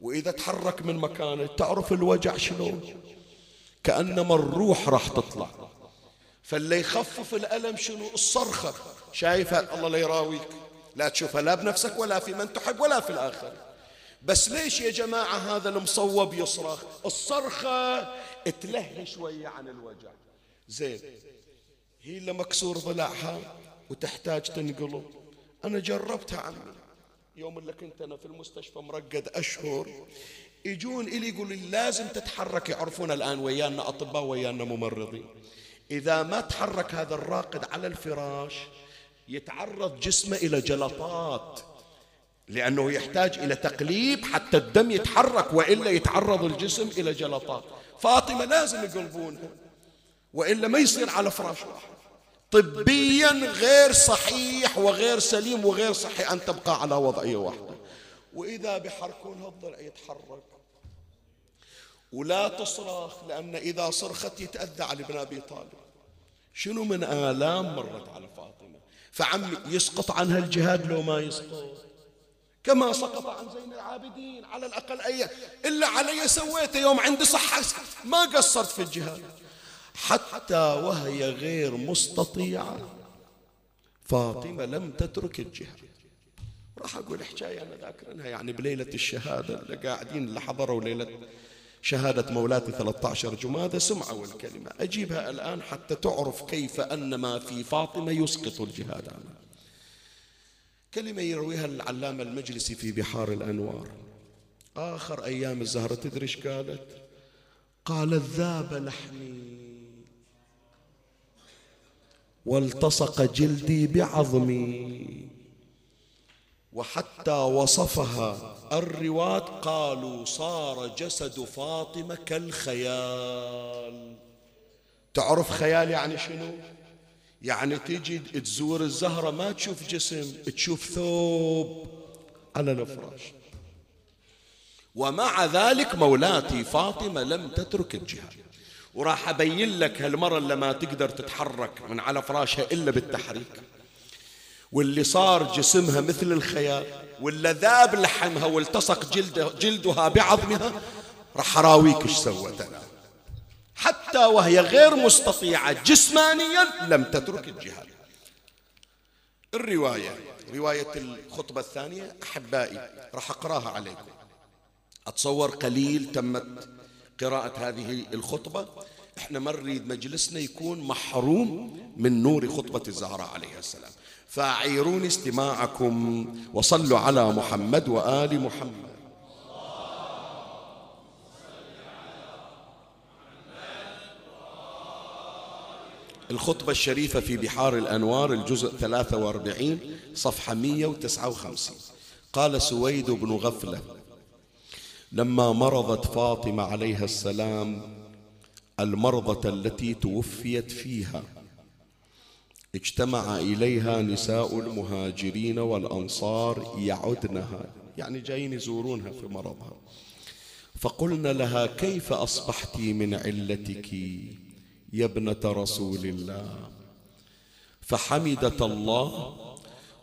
Speaker 1: وإذا تحرك من مكانه تعرف الوجع شنو؟ كأنما الروح راح تطلع. فاللي يخفف الألم شنو؟ الصرخة. شايفها؟ الله لا يراويك. لا تشوفها لا بنفسك ولا في من تحب ولا في الآخر. بس ليش يا جماعة هذا المصوب يصرخ؟ الصرخة تلهي شوية عن الوجع. زين هي اللي مكسور ضلعها وتحتاج تنقلب أنا جربتها عمي. يوم اللي كنت أنا في المستشفى مرقد أشهر يجون إلي يقولوا لي لازم تتحرك يعرفون الآن ويانا أطباء ويانا ممرضين. إذا ما تحرك هذا الراقد على الفراش يتعرض جسمه إلى جلطات لأنه يحتاج إلى تقليب حتى الدم يتحرك وإلا يتعرض الجسم إلى جلطات. فاطمة لازم يقلبونها وإلا ما يصير على فراش واحد. طبيا غير صحيح وغير سليم وغير صحي أن تبقى على وضعية واحدة. وإذا بحركونها الضلع يتحرك. ولا تصرخ لأن إذا صرخت يتأذى علي بن أبي طالب. شنو من آلام مرت على فاطمة؟ فعمي يسقط عنها الجهاد لو ما يسقط. كما سقط عن زين العابدين على الأقل أي إلا علي سويته يوم عندي صحة. ما قصرت في الجهاد. حتى وهي غير مستطيعة. فاطمة لم تترك الجهاد. راح أقول حكاية أنا ذاكرنها يعني بليلة الشهادة اللي قاعدين اللي حضروا ليلة شهادة مولاتي 13 جمادة سمعوا الكلمة. أجيبها الآن حتى تعرف كيف أن ما في فاطمة يسقط الجهاد عنها كلمة يرويها العلامة المجلسي في بحار الأنوار. آخر أيام الزهرة تدري إيش قالت؟ قالت ذاب لحمي. والتصق جلدي بعظمي. وحتى وصفها. الرواة قالوا صار جسد فاطمة كالخيال. تعرف خيال يعني شنو؟ يعني تجي تزور الزهرة ما تشوف جسم تشوف ثوب على الفراش. ومع ذلك مولاتي فاطمة لم تترك الجهاد. وراح أبين لك هالمرة اللي ما تقدر تتحرك من على فراشها إلا بالتحريك. واللي صار جسمها مثل الخيال واللي ذاب لحمها والتصق جلد جلدها بعظمها راح أراويك إيش سوت أنا. حتى وهي غير مستطيعة جسمانيا لم تترك الجهاد. الرواية رواية الخطبة الثانية أحبائي راح أقرأها عليكم. أتصور قليل تمت قراءة هذه الخطبة. إحنا ما نريد مجلسنا يكون محروم من نور خطبة الزهراء عليه السلام. فأعيروني استماعكم وصلوا على محمد وآل محمد. الخطبة الشريفة في بحار الأنوار الجزء 43 صفحة 159 قال سويد بن غفلة لما مرضت فاطمة عليها السلام المرضة التي توفيت فيها اجتمع إليها نساء المهاجرين والأنصار يعدنها يعني جايين يزورونها في مرضها. فقلنا لها كيف أصبحت من علتك يا ابنة رسول الله؟ فحمدت الله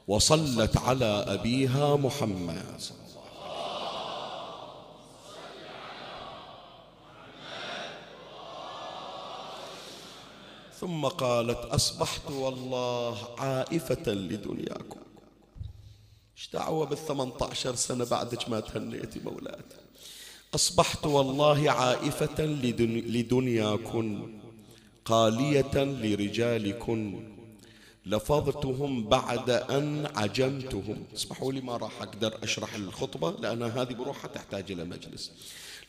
Speaker 1: وصلت على أبيها محمد. ثم قالت أصبحت والله عائفة لدنياكم. إيش دعوة بالثمانية عشر سنة بعدك ما تهنيتي مولاتي؟ أصبحت والله عائفة لدنياكن قالية لرجالكن. لفظتهم بعد أن عجمتهم. اسمحوا لي ما راح أقدر أشرح الخطبة لأن هذه بروحها تحتاج إلى مجلس.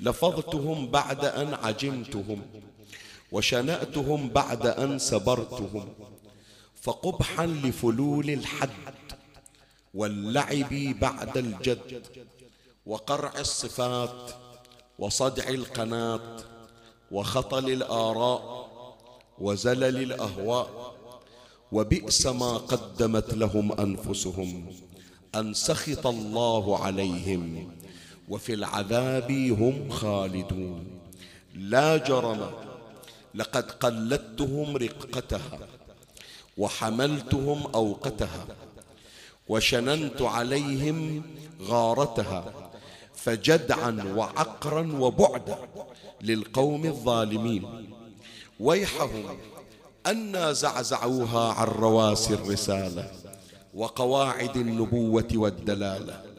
Speaker 1: لفظتهم بعد أن عجمتهم. وشنأتهم بعد أن سبرتهم فقبحا لفلول الحد واللعب بعد الجد وقرع الصفات وصدع القناة وخطل الآراء وزلل الأهواء وبئس ما قدمت لهم أنفسهم أن سخط الله عليهم وفي العذاب هم خالدون لا جرم لقد قلدتهم رقتها وحملتهم أوقتها وشننت عليهم غارتها فجدعا وعقرا وبعدا للقوم الظالمين. ويحهم أنا زعزعوها عن رواسي الرسالة وقواعد النبوة والدلالة.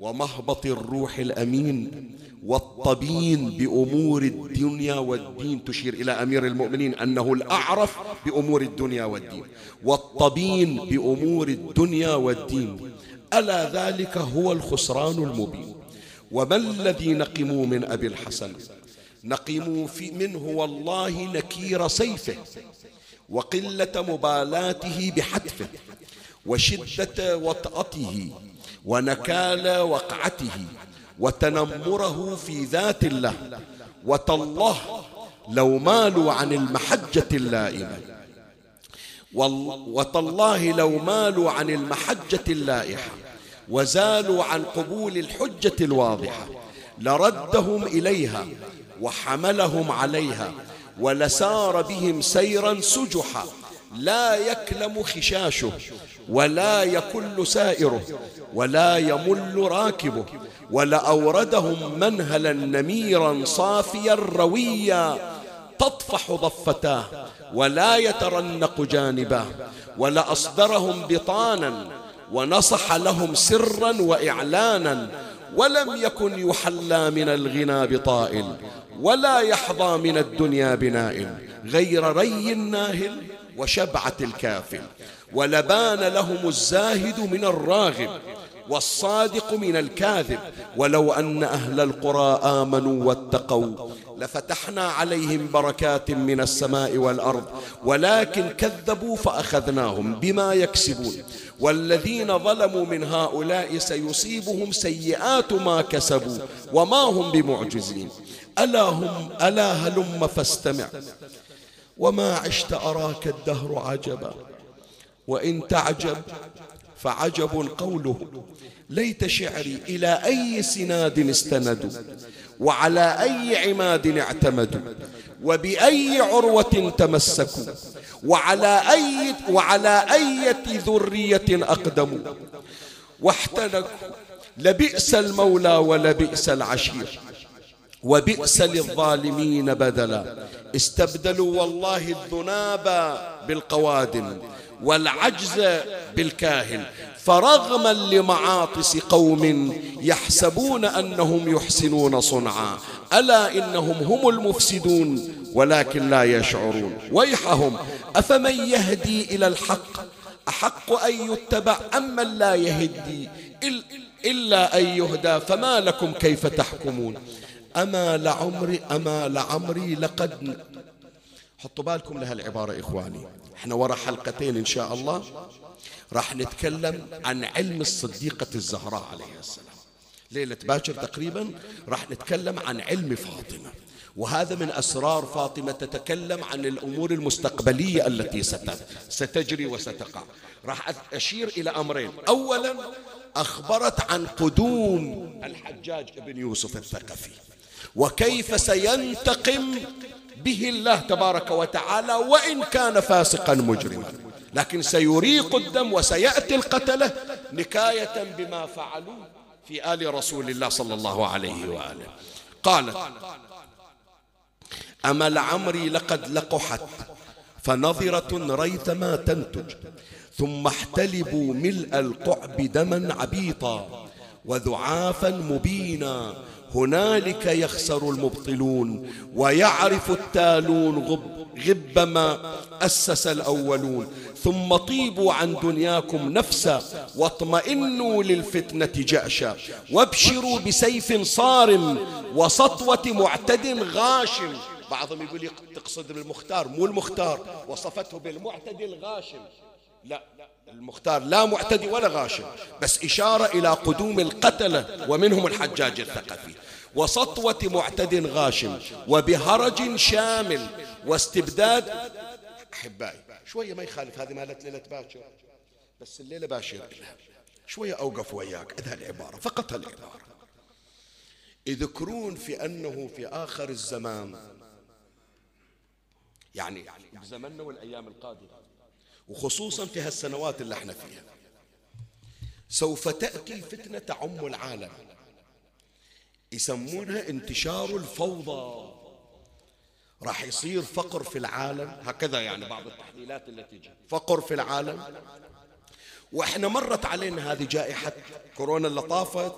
Speaker 1: ومهبط الروح الأمين والطبين بأمور الدنيا والدين تشير إلى أمير المؤمنين أنه الأعرف بأمور الدنيا والدين والطبين بأمور الدنيا والدين. ألا ذلك هو الخسران المبين؟ وما الذي نقموا من أبي الحسن؟ نقموا في منه والله نكير سيفه وقلة مبالاته بحتفه وشدة وطأته ونكال وقعته وتنمره في ذات الله. وتالله لو مالوا عن المحجة اللائمة. وتالله لو مالوا عن المحجة اللائحة. وزالوا عن قبول الحجة الواضحة. لردهم إليها وحملهم عليها. ولسار بهم سيرا سجحا. لا يكلم خشاشه ولا يكل سائره ولا يمل راكبه ولأوردهم منهلا نميرا صافيا رويا تطفح ضفتاه ولا يترنق جانباه ولأصدرهم بطانا ونصح لهم سرا وإعلانا ولم يكن يحلى من الغنى بطائل ولا يحظى من الدنيا بنائل غير ري الناهل وشبعة الكافل ولبان لهم الزاهد من الراغب والصادق من الكاذب ولو أن أهل القرى آمنوا واتقوا لفتحنا عليهم بركات من السماء والأرض ولكن كذبوا فأخذناهم بما يكسبون والذين ظلموا من هؤلاء سيصيبهم سيئات ما كسبوا وما هم بمعجزين. ألا هم ألا هلم فاستمع. وما عشت أراك الدهر عجبا. وإن تعجب فعجب قوله. ليت شعري إلى أي سناد استندوا. وعلى أي عماد اعتمدوا. وبأي عروة تمسكوا. وعلى أي وعلى أي ذرية أقدموا. واحتنكوا لبئس المولى ولبئس العشير. وبئس للظالمين بدلا. استبدلوا والله الذناب بالقوادم والعجز بالكاهل فرغما لمعاطس قوم يحسبون أنهم يحسنون صنعا. ألا إنهم هم المفسدون ولكن لا يشعرون. ويحهم أفمن يهدي إلى الحق؟ أحق أن يتبع أم من لا يهدي؟ إلا أن يهدى فما لكم كيف تحكمون؟ أما لعمري أما لعمري لقد حطوا بالكم لهالعبارة إخواني. إحنا ورا حلقتين إن شاء الله. راح نتكلم عن علم الصديقة الزهراء عليه السلام. ليلة باكر تقريبا راح نتكلم عن علم فاطمة. وهذا من أسرار فاطمة تتكلم عن الأمور المستقبلية التي ستجري وستقع. راح أشير إلى أمرين. أولا أخبرت عن قدوم الحجاج ابن يوسف الثقفي. وكيف سينتقم به الله تبارك وتعالى وإن كان فاسقا مجرما. لكن سيريق الدم وسيأتي القتلة نكاية بما فعلوا في آل رسول الله صلى الله عليه وآله. قالت أما لعمري لقد لقحت فنظرة ريثما تنتج ثم احتلبوا ملء القعب دما عبيطا وذعافا مبينا هنالك يخسر المبطلون ويعرف التالون غب, غب ما أسس الأولون. ثم طيبوا عن دنياكم نفسا واطمئنوا للفتنة جأشا. وابشروا بسيف صارم وسطوة معتد غاشم. بعضهم يقول تقصد بالمختار مو المختار وصفته بالمعتدي الغاشم. لا المختار لا معتدي ولا غاشم بس إشارة إلى قدوم القتلة ومنهم الحجاج الثقفي. وسطوة معتد غاشم وبهرج شامل واستبداد أحبائي شوية ما يخالف هذه مالت ليلة باكر بس الليلة باشر شوية أوقف وياك إذا العبارة فقط العبارة. يذكرون في أنه في آخر الزمان يعني بزمننا والأيام القادمة وخصوصا في هالسنوات اللي إحنا فيها. سوف تأتي فتنة تعم العالم. يسمونها انتشار الفوضى. راح يصير فقر في العالم. هكذا يعني بعض التحليلات التي تجي. فقر في العالم. وإحنا مرت علينا هذه جائحة كورونا اللي طافت.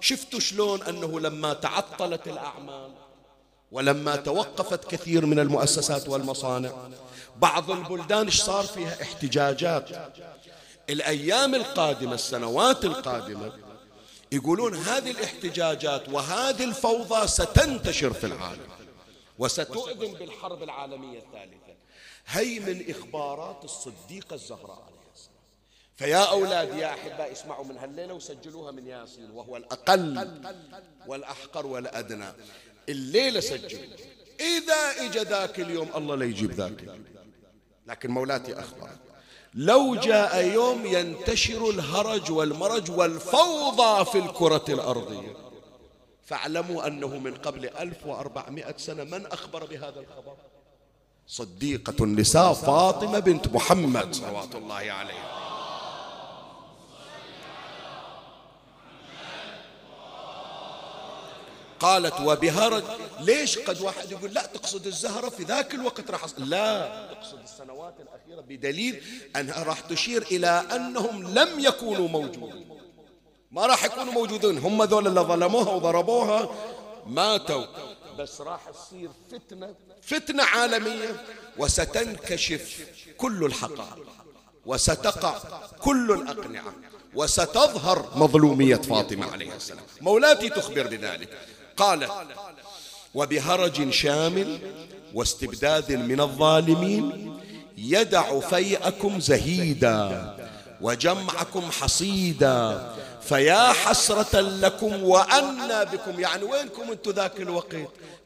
Speaker 1: شفتوا شلون أنه لما تعطلت الأعمال ولما توقفت كثير من المؤسسات والمصانع بعض البلدان إيش صار فيها؟ احتجاجات. الأيام القادمة السنوات القادمة يقولون هذه الاحتجاجات وهذه الفوضى ستنتشر في العالم وستؤذن بالحرب العالمية الثالثة. هي من إخبارات الصديقة الزهراء عليه السلام. فيا أولاد يا أحباء اسمعوا من هالليلة وسجلوها من ياسين وهو الأقل والأحقر والأدنى. الليلة سجلوا إذا اجى ذاك اليوم الله لا يجيب ذاك اليوم. لكن مولاتي أخبرت لو جاء يوم ينتشر الهرج والمرج والفوضى في الكرة الأرضية. فاعلموا أنه من قبل 1400 سنة من أخبر بهذا الخبر؟ صديقة النساء فاطمة بنت محمد. صلوات الله عليها قالت وبهرج ليش قد واحد يقول لا تقصد الزهرة في ذاك الوقت راح لا تقصد السنوات الأخيرة بدليل أنها راح تشير إلى أنهم لم يكونوا موجودين. ما راح يكونوا موجودين هم ذول اللي ظلموها وضربوها ماتوا. بس راح تصير فتنة فتنة عالمية وستنكشف كل الحقائق وستقع كل الأقنعة وستظهر مظلومية فاطمة عليه السلام. مولاتي تخبر بذلك قالت وبهرج شامل واستبداد من الظالمين يدع فيئكم زهيدا وجمعكم حصيدا فيا حسرة لكم وأنا بكم. يعني وينكم أنتم ذاك الوقت؟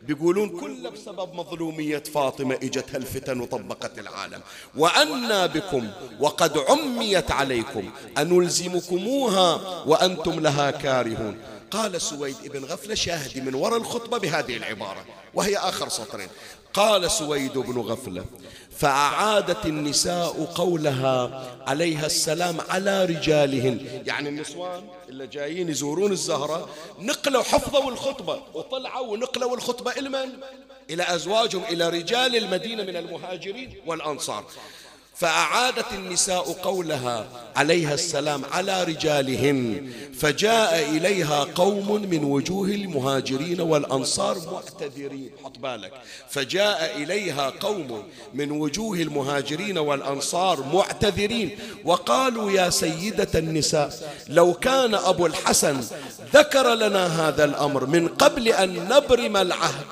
Speaker 1: بيقولون كل بسبب مظلومية فاطمة إجت هالفتن وطبقت العالم. وأنا بكم وقد عميت عليكم أنلزمكموها وأنتم لها كارهون. قال سويد ابن غفلة شاهدي من وراء الخطبة بهذه العبارة وهي آخر سطرين. قال سويد بن غفلة فأعادت النساء قولها عليها السلام على رجالهن. يعني النسوان اللي جايين يزورون الزهرة نقلوا حفظوا الخطبة وطلعوا ونقلوا الخطبة إلى من؟ إلى أزواجهم إلى رجال المدينة من المهاجرين والأنصار. فأعادت النساء قولها عليها السلام على رجالهن فجاء إليها قوم من وجوه المهاجرين والأنصار معتذرين. حط بالك. فجاء إليها قوم من وجوه المهاجرين والأنصار معتذرين وقالوا يا سيدة النساء لو كان أبو الحسن ذكر لنا هذا الأمر من قبل أن نبرم العهد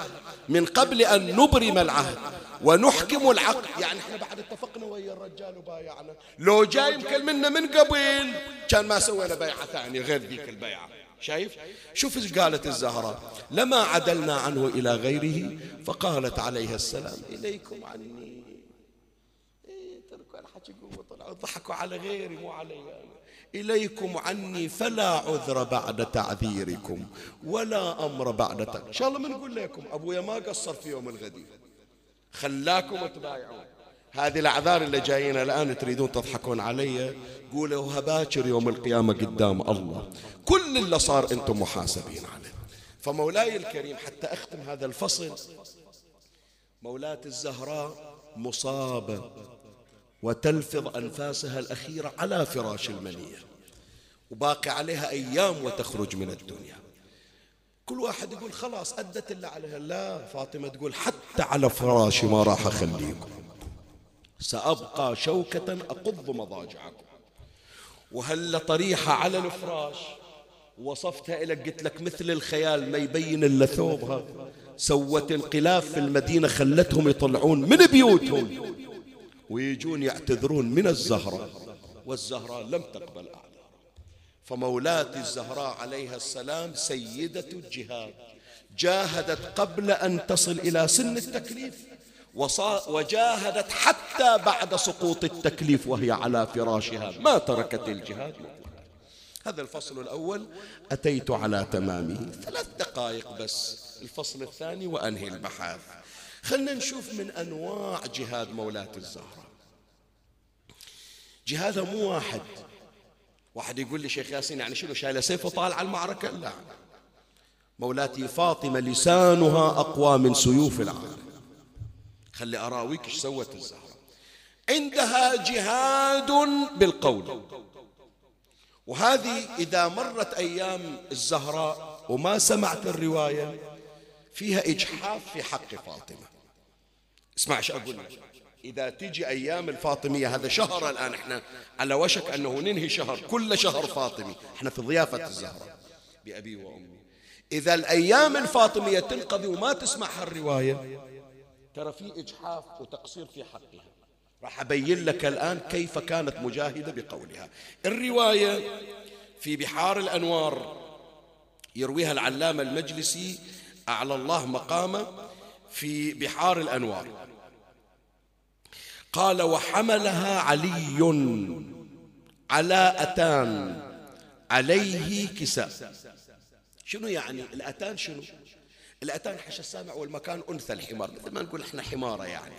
Speaker 1: من قبل أن نبرم العهد ونحكم العقد يعني إحنا بعد اتفقنا الرجال وبايعنا لو جاي مكلمنا من قبل كان ما سوينا بيعة ثانية غير ذيك البيعة. شايف؟ شوف إيش قالت الزهراء. لما عدلنا عنه إلى غيره فقالت عليه السلام إليكم عني. إيه تركوا الحكي وطلعوا ضحكوا على غيري مو علي أنا. إليكم عني فلا عذر بعد تعذيركم ولا أمر بعد تعذير إن شاء الله ما نقول لكم أبويا ما قصر في يوم الغدير خلاكم تبايعون. هذه الأعذار اللي جايين الآن تريدون تضحكون علي. قولوا هباكر يوم القيامة قدام الله. كل اللي صار أنتم محاسبين عليه. فمولاي الكريم حتى أختم هذا الفصل مولاة الزهراء مصابة وتلفظ أنفاسها الأخيرة على فراش المنية. وباقي عليها أيام وتخرج من الدنيا. كل واحد يقول خلاص أدت اللي عليها. لا فاطمة تقول حتى على فراشي ما راح أخليكم. سأبقى شوكة أقض مضاجعكم. وهل طريحة على الفراش؟ وصفتها لك قلت لك مثل الخيال ما يبين إلا ثوبها. سوت انقلاب في المدينة خلتهم يطلعون من بيوتهم. ويجون يعتذرون من الزهرة والزهراء لم تقبل أعلى فمولاة الزهراء عليها السلام سيدة الجهاد جاهدت قبل أن تصل إلى سن التكليف. وجاهدت حتى بعد سقوط التكليف وهي على فراشها ما تركت الجهاد هذا الفصل الأول أتيت على تمامه. ثلاث دقائق بس. الفصل الثاني وأنهي البحث خلنا نشوف من أنواع جهاد مولاة الزهراء جهادها مو واحد. واحد يقول لي شيخ ياسين يعني شنو شايله سيف وطالع المعركة؟ لا. مولاتي فاطمة لسانها أقوى من سيوف العالم. خلي أراويك إيش سوت الزهرة. عندها جهاد بالقول. وهذه إذا مرت أيام الزهراء وما سمعت الرواية فيها إجحاف في حق فاطمة. اسمع إيش أقول. لك إذا تجي أيام الفاطمية هذا شهر الآن إحنا على وشك أنه ننهي شهر كل شهر فاطمي. إحنا في ضيافة الزهرة. بأبي وأمي. إذا الأيام الفاطمية تنقضي وما تسمع هالرواية ترى في إجحاف وتقصير في حقها. راح أبين لك الآن كيف كانت مجاهدة بقولها. الرواية في بحار الأنوار يرويها العلامة المجلسي أعلى الله مقامه في بحار الأنوار. قال وحملها علي على أتان عليه كساء. شنو يعني الأتان شنو؟ الأتان حش السامع والمكان أنثى الحمار مثل ما نقول إحنا حمارة يعني.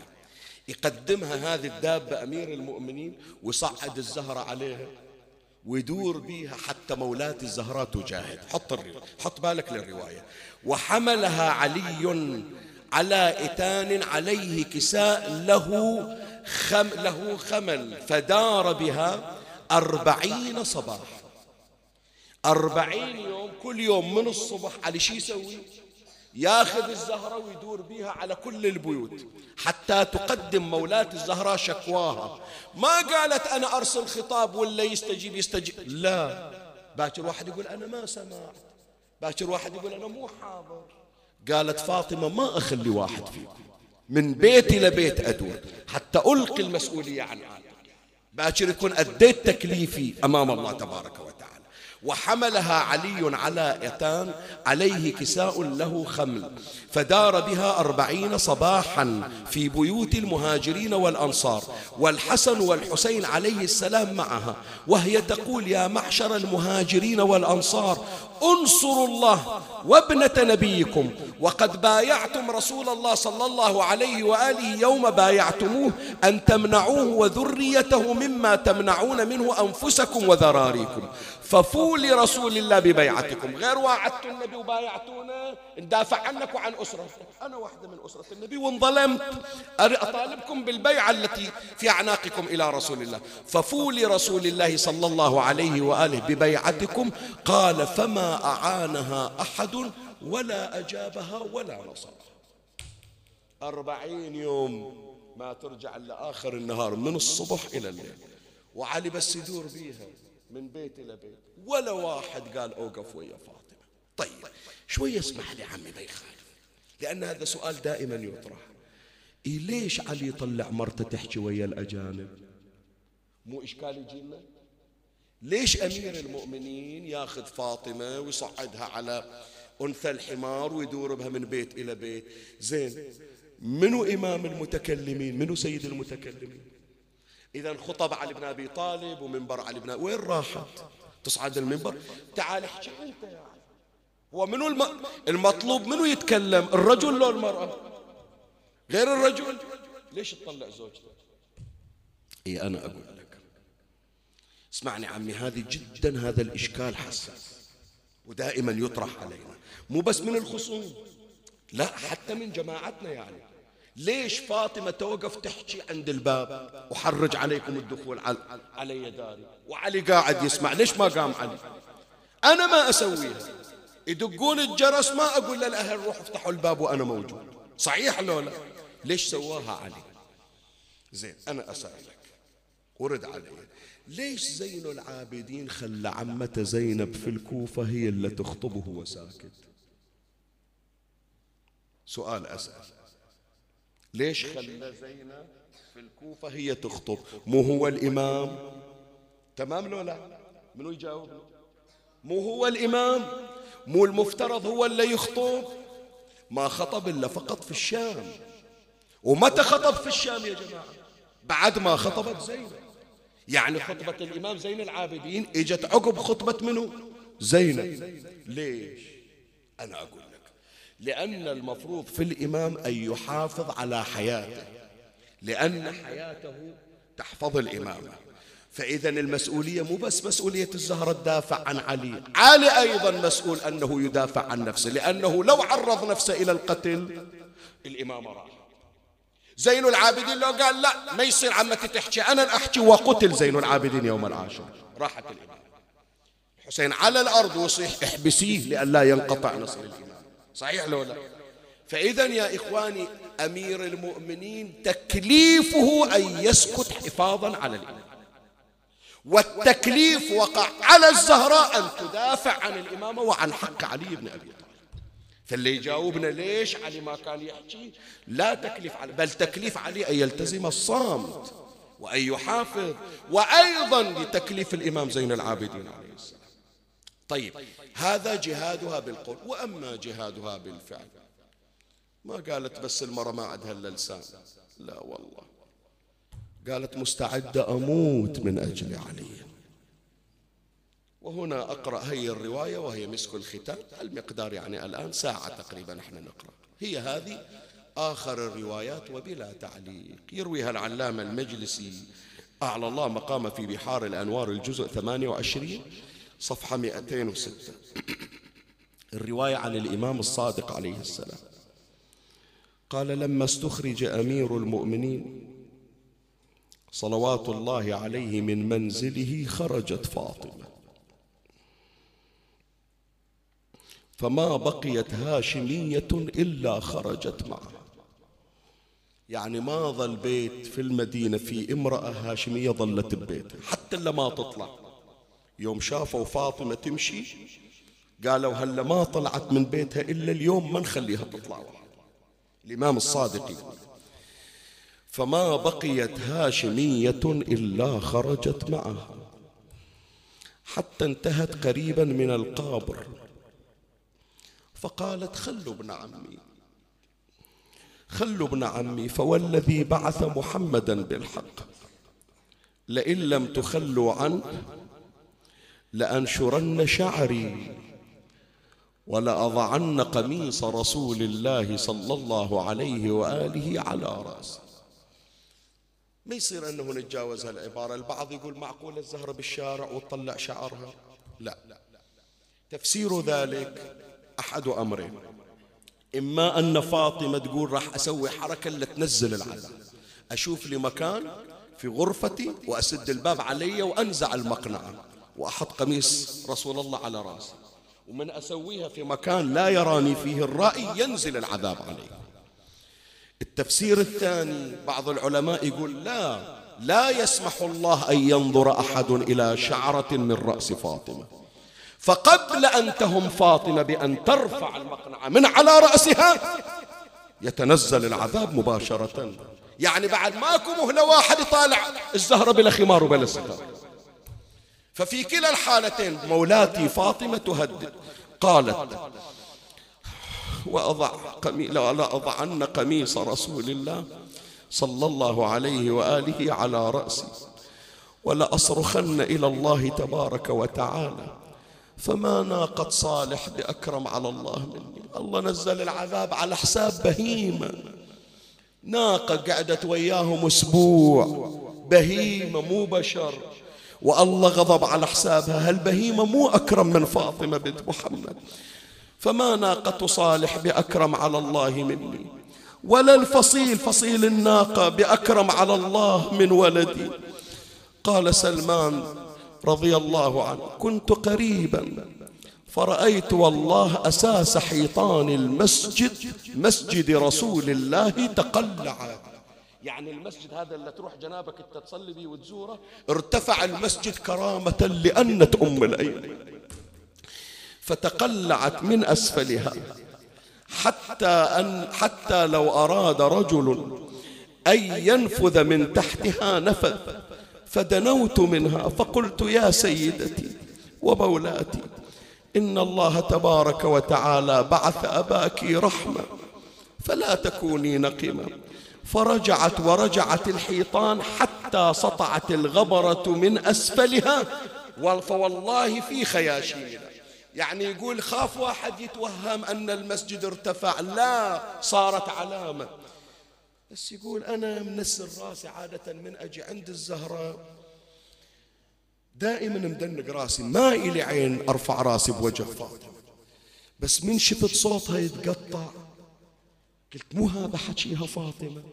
Speaker 1: يقدمها هذه الدابة أمير المؤمنين ويصعد الزهرة عليها ويدور بيها حتى مولاة الزهراء تجاهد. حط حط بالك للرواية. وحملها علي على إتان عليه كساء له خم له خمل فدار بها أربعين صباح أربعين يوم كل يوم من الصبح على شي يسوي؟ ياخذ الزهرة ويدور بها على كل البيوت حتى تقدم مولاة الزهراء شكواها. ما قالت أنا أرسل خطاب ولا يستجيب يستجيب. لا. باكر واحد يقول أنا ما سمعت. باكر واحد يقول أنا مو حاضر. قالت فاطمة ما أخلي واحد فيكم من بيت إلى بيت أدور. حتى ألقي المسؤولية عن باكر يكون أديت تكليفي أمام الله تبارك وتعالى. وحملها علي على إتان عليه كساء له خمل. فدار بها أربعين صباحا في بيوت المهاجرين والأنصار. والحسن والحسين عليه السلام معها. وهي تقول يا معشر المهاجرين والأنصار انصروا الله وابنة نبيكم. وقد بايعتم رسول الله صلى الله عليه وآله يوم بايعتموه أن تمنعوه وذريته مما تمنعون منه أنفسكم وذراريكم. ففوا لرسول الله ببيعتكم. غير واعدتوا النبي وبايعتونا. ندافع عنك وعن أسرتك أنا واحدة من أسرة النبي وانظلمت. أطالبكم بالبيعة التي في أعناقكم إلى رسول الله. ففوا لرسول الله صلى الله عليه وآله ببيعتكم. قال فما أعانها أحد ولا أجابها ولا نصرها أربعين يوم ما ترجع إلا آخر النهار من الصبح إلى الليل. وعلي بس يدور بيها. من بيت إلى بيت. ولا واحد قال أوقف ويا فاطمة. طيب شوية اسمح لي عمي ما يخالف لأن هذا سؤال دائما يطرح. إيه ليش علي يطلع مرته تحكي ويا الأجانب؟ مو إشكال يجينا ليش أمير المؤمنين ياخذ فاطمة ويصعدها على أنثى الحمار ويدور بها من بيت إلى بيت؟ زين منو إمام المتكلمين؟ منو سيد المتكلمين؟ إذا خطب علي بن أبي طالب ومنبر علي بن وين راحت؟ تصعد المنبر. تعال احكي أنت يا هو منو الم... المطلوب منو يتكلم؟ الرجل لو المرأة. غير الرجل. ليش تطلع زوجتك؟ إي أنا أقول لك. اسمعني عمي هذه جدا هذا الإشكال حساس. ودائما يطرح علينا. مو بس من الخصوم. لا حتى من جماعتنا يعني ليش فاطمة توقف تحكي عند الباب وحرج عليكم الدخول علي داري؟ وعلي قاعد يسمع ليش ما قام علي؟ أنا ما أسويها. يدقون الجرس ما أقول للأهل روحوا افتحوا الباب وأنا موجود. صحيح لو لا؟ ليش سواها علي؟ زين أنا أسألك. ورد علي. ليش زين العابدين خلى عمة زينب في الكوفة هي اللي تخطبه وهو ساكت سؤال أسأل. ليش خلى زينب في الكوفة هي تخطب؟ مو هو الإمام. تمام لو لا؟ منو يجاوب؟ مو هو الإمام. مو المفترض هو اللي يخطب. ما خطب إلا فقط في الشام. ومتى خطب في الشام يا جماعة؟ بعد ما خطبت زينب. يعني خطبة الإمام زين العابدين إجت عقب خطبة منه زينب. ليش؟ أنا أقول لأن المفروض في الإمام أن يحافظ على حياته لأن حياته تحفظ الإمامة فإذا المسؤولية مو بس مسؤولية الزهرة تدافع عن علي علي أيضا مسؤول أنه يدافع عن نفسه لأنه لو عرض نفسه إلى القتل الإمامة راح. زين العابدين لو قال لا ما يصير عمتي تحكي أنا أحكي وقتل زين العابدين يوم العاشر. راحت الإمامة حسين على الأرض ويصيح احبسيه لئلا ينقطع نصر الإمام. صحيح لو لا؟ فإذا يا إخواني أمير المؤمنين تكليفه أن يسكت حفاظا على الإمام والتكليف وقع على الزهراء أن تدافع عن الإمامة وعن حق علي بن أبي طالب. فاللي يجاوبنا ليش علي ما كان يحكي؟ لا تكليف علي بل تكليف علي أن يلتزم الصامت وأن يحافظ وأيضا لتكليف الإمام زين العابدين عليه السلام. طيب هذا جهادها بالقول وأما جهادها بالفعل. ما قالت بس المرة ما عندها إلا لسان. لا والله. قالت مستعدة أموت من أجل علي. وهنا أقرأ هي الرواية وهي مسك الختام. المقدار يعني الآن ساعة تقريبا إحنا نقرأ. هي هذه آخر الروايات وبلا تعليق. يرويها العلامة المجلسي. أعلى الله مقام في بحار الأنوار الجزء 28 صفحة 206 الرواية عن الإمام الصادق عليه السلام. قال لما استخرج أمير المؤمنين صلوات الله عليه من منزله خرجت فاطمة. فما بقيت هاشمية إلا خرجت معه يعني ما ظل بيت في المدينة في امرأة هاشمية ظلت ببيت حتى لما تطلع. يوم شافوا فاطمة تمشي قالوا هلا ما طلعت من بيتها إلا اليوم ما نخليها تطلع. الإمام الصادق فما بقيت هاشمية إلا خرجت معها. حتى انتهت قريبا من القابر. فقالت خلوا ابن عمي. خلوا ابن عمي فوالذي بعث محمدا بالحق. لئن لم تخلوا عنه لأنشرن شعري ولأضعن قميص رسول الله صلى الله عليه وآله على رأسي ما يصير أنه نتجاوز هالعبارة؟ البعض يقول معقول الزهرة بالشارع وتطلع شعرها؟ لا. تفسير ذلك أحد أمرين. إما أن فاطمة تقول راح أسوي حركة لتنزل العذاب. أشوف لي مكان في غرفتي وأسد الباب علي وأنزع المقنعة. وأحط قميص رسول الله على رأسي. ومن أسويها في مكان لا يراني فيه الرأي ينزل العذاب علي التفسير الثاني بعض العلماء يقول لا لا يسمح الله أن ينظر أحد إلى شعرة من رأس فاطمة. فقبل أن تهم فاطمة بأن ترفع المقنعة من على رأسها يتنزل العذاب مباشرة. يعني بعد ماكو مهلة واحد يطالع الزهرة بلا خمار وبلا ستار. ففي كلا الحالتين مولاتي فاطمة تهدد. قالت وأضع قمي لا أضعن قميص رسول الله صلى الله عليه وآله على رأسي. ولأصرخن إلى الله تبارك وتعالى. فما ناقة صالح بأكرم على الله مني. الله نزل العذاب على حساب بهيمة. ناقة قعدت وياهم أسبوع. بهيمة مو بشر. والله غضب على حسابها. هالبهيمة مو أكرم من فاطمة بنت محمد. فما ناقة صالح بأكرم على الله مني ولا الفصيل فصيل الناقة بأكرم على الله من ولدي. قال سلمان رضي الله عنه كنت قريبا فرأيت والله أساس حيطان المسجد مسجد رسول الله تقلع يعني المسجد هذا اللي تروح جنابك انت تصلي به وتزوره؟ ارتفع المسجد كرامة لأنة أم الأيمن فتقلعت من أسفلها. حتى أن حتى لو أراد رجل أن ينفذ من تحتها نفذ. فدنوت منها. فقلت يا سيدتي ومولاتي إن الله تبارك وتعالى بعث أباك رحمة فلا تكوني نقمة فرجعت ورجعت الحيطان حتى سطعت الغبرة من أسفلها. فوالله في خياشيمنا يعني يقول خاف واحد يتوهم أن المسجد ارتفع. لا صارت علامة. بس يقول أنا منسر راسي عادة من أجي عند الزهرة دائما مدنق راسي ما إلي عين أرفع راسي بوجه فاطمة. بس من شفت صوتها يتقطع. قلت مو هذا حكيها فاطمة.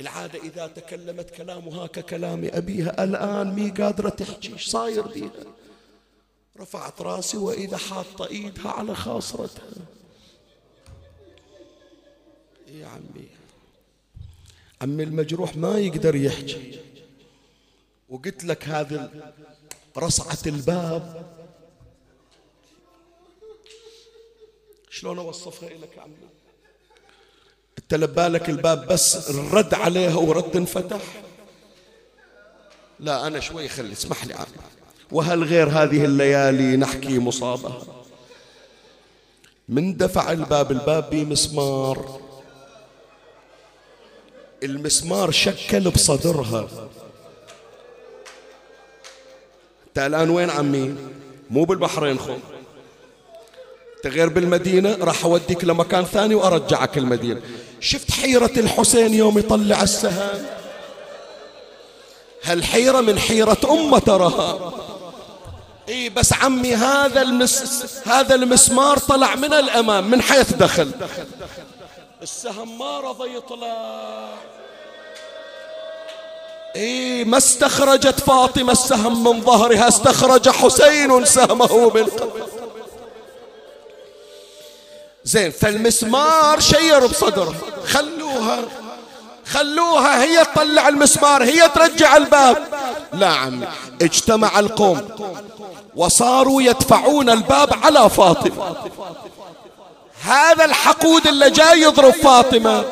Speaker 1: العادة إذا تكلمت كلامها ككلام أبيها الآن مي قادرة تحكي إيش صاير بيها؟ رفعت رأسي وإذا حاطة إيدها على خاصرتها. يا عمي عمي المجروح ما يقدر يحكي. وقلت لك هذه رصعة الباب. شلون أوصفها لك عمي؟ انت لبالك الباب بس رد عليها ورد انفتح. لا أنا شوي خلي اسمح لي. عمي وهل غير هذه الليالي نحكي مصابها من دفع الباب الباب بمسمار. المسمار شكل بصدرها. انت الان وين عمي؟ مو بالبحرين خو. تغير بالمدينة راح أوديك لمكان ثاني وأرجعك المدينة. شفت حيرة الحسين يوم يطلع السهام؟ هالحيرة من حيرة أمة تراها. إي بس عمي هذا المس هذا المسمار طلع من الأمام من حيث دخل. السهم ما رضى يطلع. إي ما استخرجت فاطمة السهم من ظهرها استخرج حسين سهمه من زين فالمسمار شير بصدره. خلوها خلوها هي تطلع المسمار هي ترجع الباب. لا عمي اجتمع القوم وصاروا يدفعون الباب على فاطمة. هذا الحقود اللي جاي يضرب فاطمة.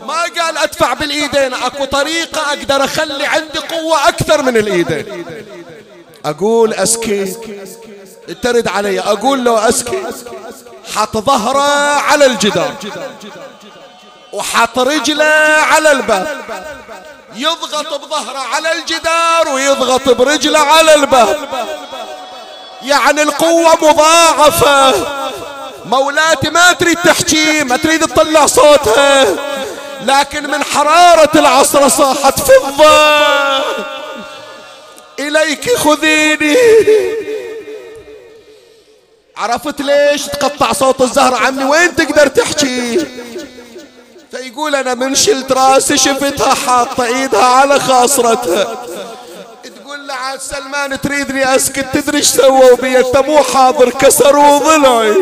Speaker 1: ما قال أدفع بالإيدين أكو طريقة أقدر أخلي عندي قوة أكثر من الإيدين. أقول أسكي ترد علي أقول له أسكي. حط ظهره على الجدار. وحط رجله على الباب. يضغط بظهره على الجدار ويضغط برجله على الباب. يعني القوة مضاعفة. مولاتي ما تريد تحكي ما تريد تطلع صوتها. لكن من حرارة العصر صاحت فضة. إليك خذيني. عرفت ليش تقطع صوت الزهر عمي؟ وين تقدر تحكي؟ فيقول أنا من شلت راسي شفتها حاطة إيدها على خاصرتها. تقول له عاد سلمان تريدني أسكت تدري إيش سووا بي؟ أنت مو حاضر كسروا ضلعي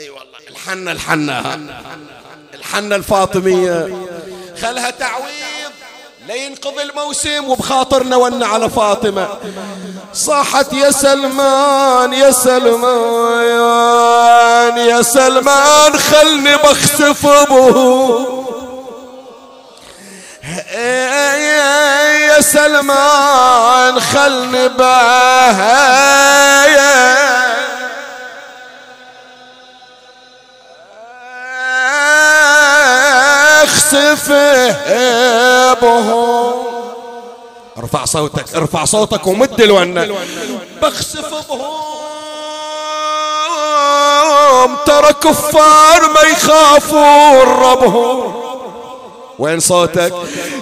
Speaker 1: إي والله الحنة الحنة الحنة الفاطمية. خلها تعويض لينقضي الموسم وبخاطرنا ون على فاطمة. صاحت يا سلمان يا سلمان يا سلمان خلني بخسف أبوه. يا سلمان خلني بهايا اخسفه بهم ارفع صوتك ارفع صوتك ومد الونة. بخسف بهم ترى كفار ما يخافون ربهم. وين صوتك؟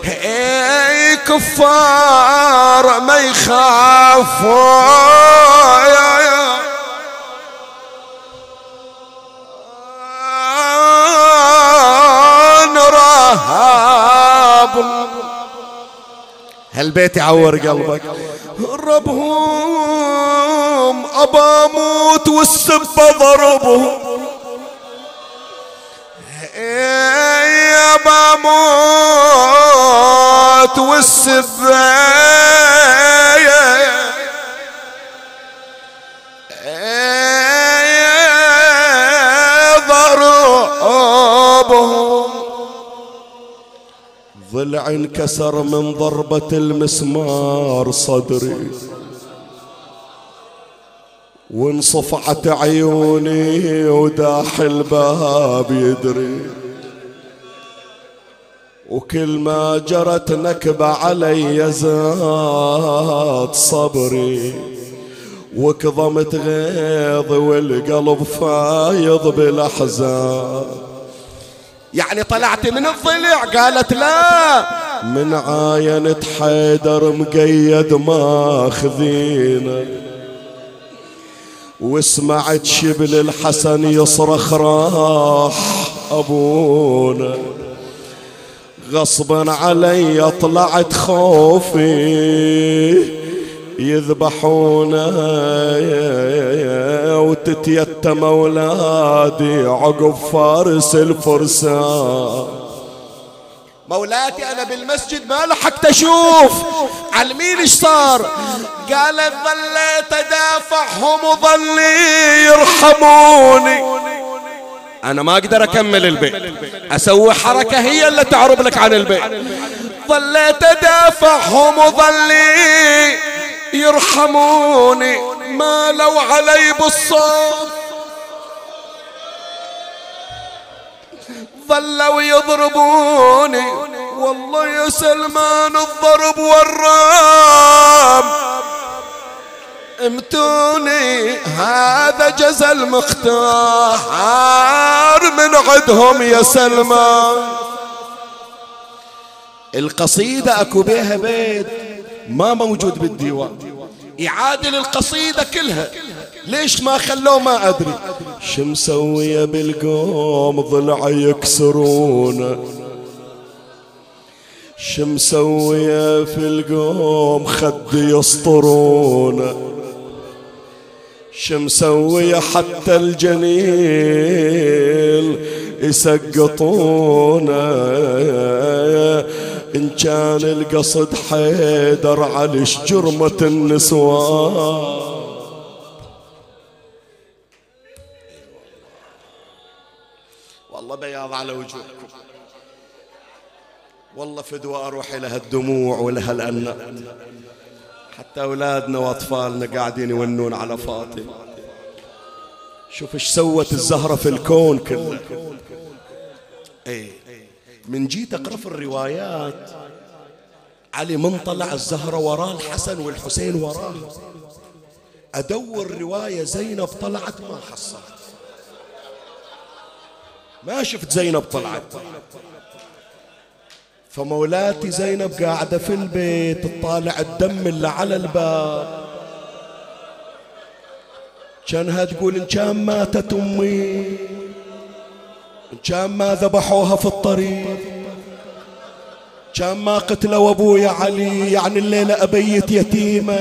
Speaker 1: اي كفار ما يخافون. هالبيت يعور قلبك. ربهم أبا موت والسبة ضربهم. يا موت والسبة ضلع انكسر من ضربة المسمار صدري. وانصفعت عيوني وداح الباب يدري. وكل ما جرت نكبة علي زاد صبري. وكظمت غيظ والقلب فايض بالأحزان. يعني طلعت من الضلع؟ قالت لا. من عاينة حيدر مقيد ماخذينا وسمعت شبل الحسن يصرخ راح أبونا. غصبا علي طلعت خوفي. يذبحونا وتتيتم أولادي عقب فارس الفرسان. مولاتي أنا بالمسجد ما لحقت أشوف. على مين إيش صار؟ قالت ظليت أدافعهم وظلي يرحموني. أنا ما أقدر أكمل البيت. أسوي حركة هي اللي تعرب لك عن البيت. ظليت أدافعهم وظلي يرحموني ما لو علي بالصوت. ظلوا يضربوني. والله يا سلمان الضرب والرام. امتوني هذا جزل مختار. من عدهم يا سلمان. القصيدة أكو بيها بيت. ما موجود بالديوان. يعادل القصيدة كلها. ليش ما خلوه ما أدري. شو مسوية بالقوم ضلع يكسرونه شو مسوية في القوم خد يسطرونه شو مسوية حتى الجنيل يسقطونه إن كان القصد حيدر على جرمة النسوان؟ والله بياض على وجوهكم. والله فدوى أروح لها الدموع ولها الأنات حتى أولادنا وأطفالنا قاعدين يونون على فاطمة. شوف إيش سوت الزهرة في الكون كله. إيه. من جيت أقرأ في الروايات. علي من طلع الزهرة وراه الحسن والحسين وراه. أدور رواية زينب طلعت ما حصلت. ما شفت زينب طلعت. فمولاتي زينب قاعدة في البيت تطالع الدم اللي على الباب. كانها تقول إن كان ماتت أمي. كان ما ذبحوها في الطريق. كان ما قتلوا أبويا علي يعني الليلة أبيت يتيمة.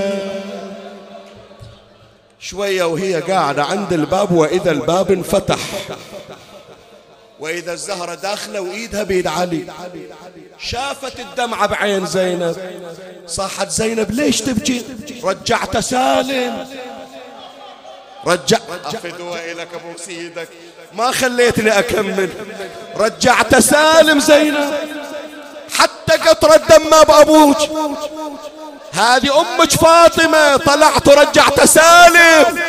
Speaker 1: شوية وهي قاعدة عند الباب وإذا الباب انفتح. وإذا الزهرة داخلة وإيدها بيد علي. شافت الدمعة بعين زينب. صاحت زينب ليش تبكي؟ رجعت سالم. رجع أفدوا إليك أبو سيدك. ما خليتني أكمل. رجعت سالم زينب. حتى قطرة دم بأبوك هذه أمك فاطمة. طلعت ورجعت سالم.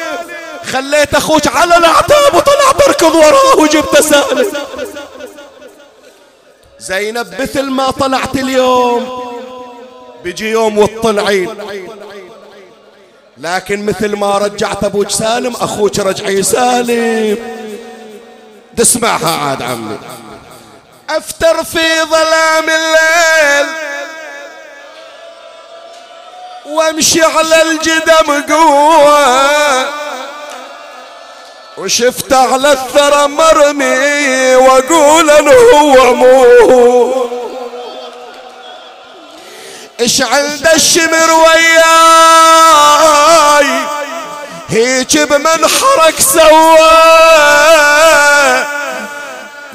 Speaker 1: خليت أخوك على الأعتاب وطلعت أركض وراه وجبت سالم. زينب مثل ما طلعت اليوم. بيجي يوم وتطلعين لكن مثل ما رجعت أبوك سالم أخوك رجعي سالم تسمعها عاد عمي. أفتر في ظلام الليل وامشي على الجدم قوة وشفت على الثرى مرمي وأقول انه هو مو. إيش عند الشمر وياي؟ هيك بمنحرك سوى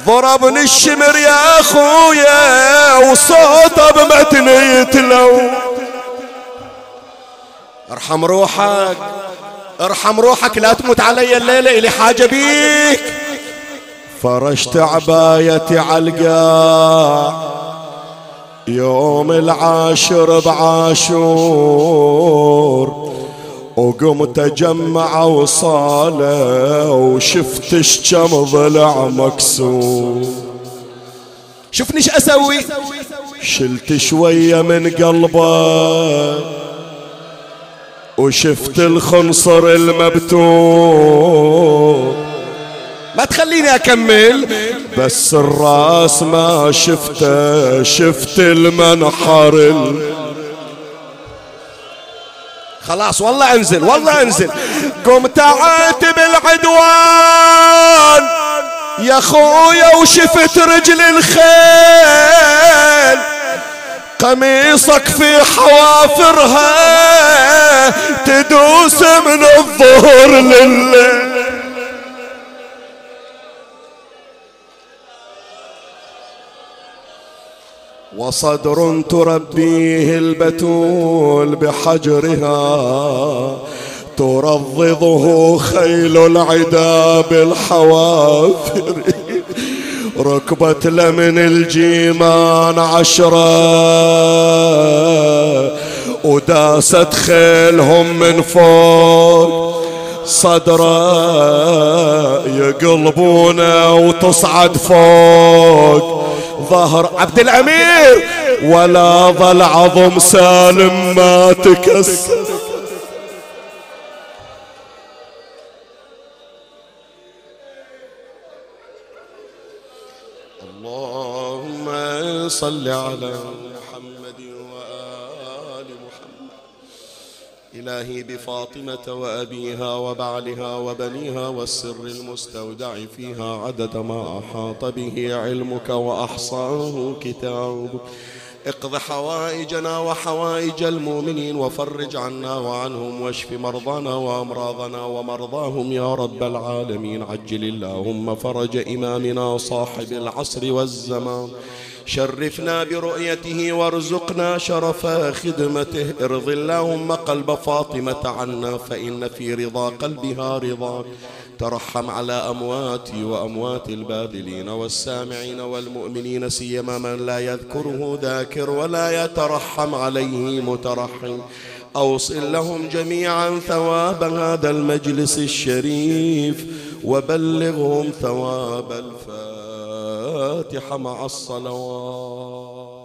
Speaker 1: ضربني الشمر يا أخويا وصوته بمتني يتلو ارحم روحك ارحم روحك لا تموت علي الليلة إلي حاجة بيك. فرشت عبايتي عالقاع يوم العاشر بعاشور وقمت أجمع وصالة وشفت كم ضلع مكسور. شوفني إيش أسوي؟ شلت شوية من قلبه وشفت الخنصر المبتور. ما تخليني أكمل. بس الراس ما شفته شفت المنحر ال... خلاص والله انزل والله انزل قمت اعاتب العدوان يا خويا وشفت رجل الخيل. قميصك في حوافرها تدوس من الظهر لليل وصدر تربيه البتول بحجرها ترضضه خيل العدا بالحوافر ركبت لمن الجيمان عشرة وداست خيلهم من فوق. صدره يقلبونه وتصعد فوق. ظهر عبد الأمير. ولا ظل عظم سالم ما تكسر. اللهم صل على إلهي بفاطمة وأبيها وبعلها وبنيها والسر المستودع فيها عدد ما أحاط به علمك وأحصاه كتابك اقض حوائجنا وحوائج المؤمنين وفرج عنا وعنهم واشف مرضانا وأمراضنا ومرضاهم يا رب العالمين. عجل اللهم فرج إمامنا صاحب العصر والزمان. شرفنا برؤيته وارزقنا شرف خدمته. ارض اللهم قلب فاطمة عنا فإن في رضا قلبها رضاك ترحم على أمواتي وأموات الباذلين والسامعين والمؤمنين سيما من لا يذكره ذاكر ولا يترحم عليه مترحم. أوصل لهم جميعا ثواب هذا المجلس الشريف وبلغهم ثواب الفاتحة مع الصلوات.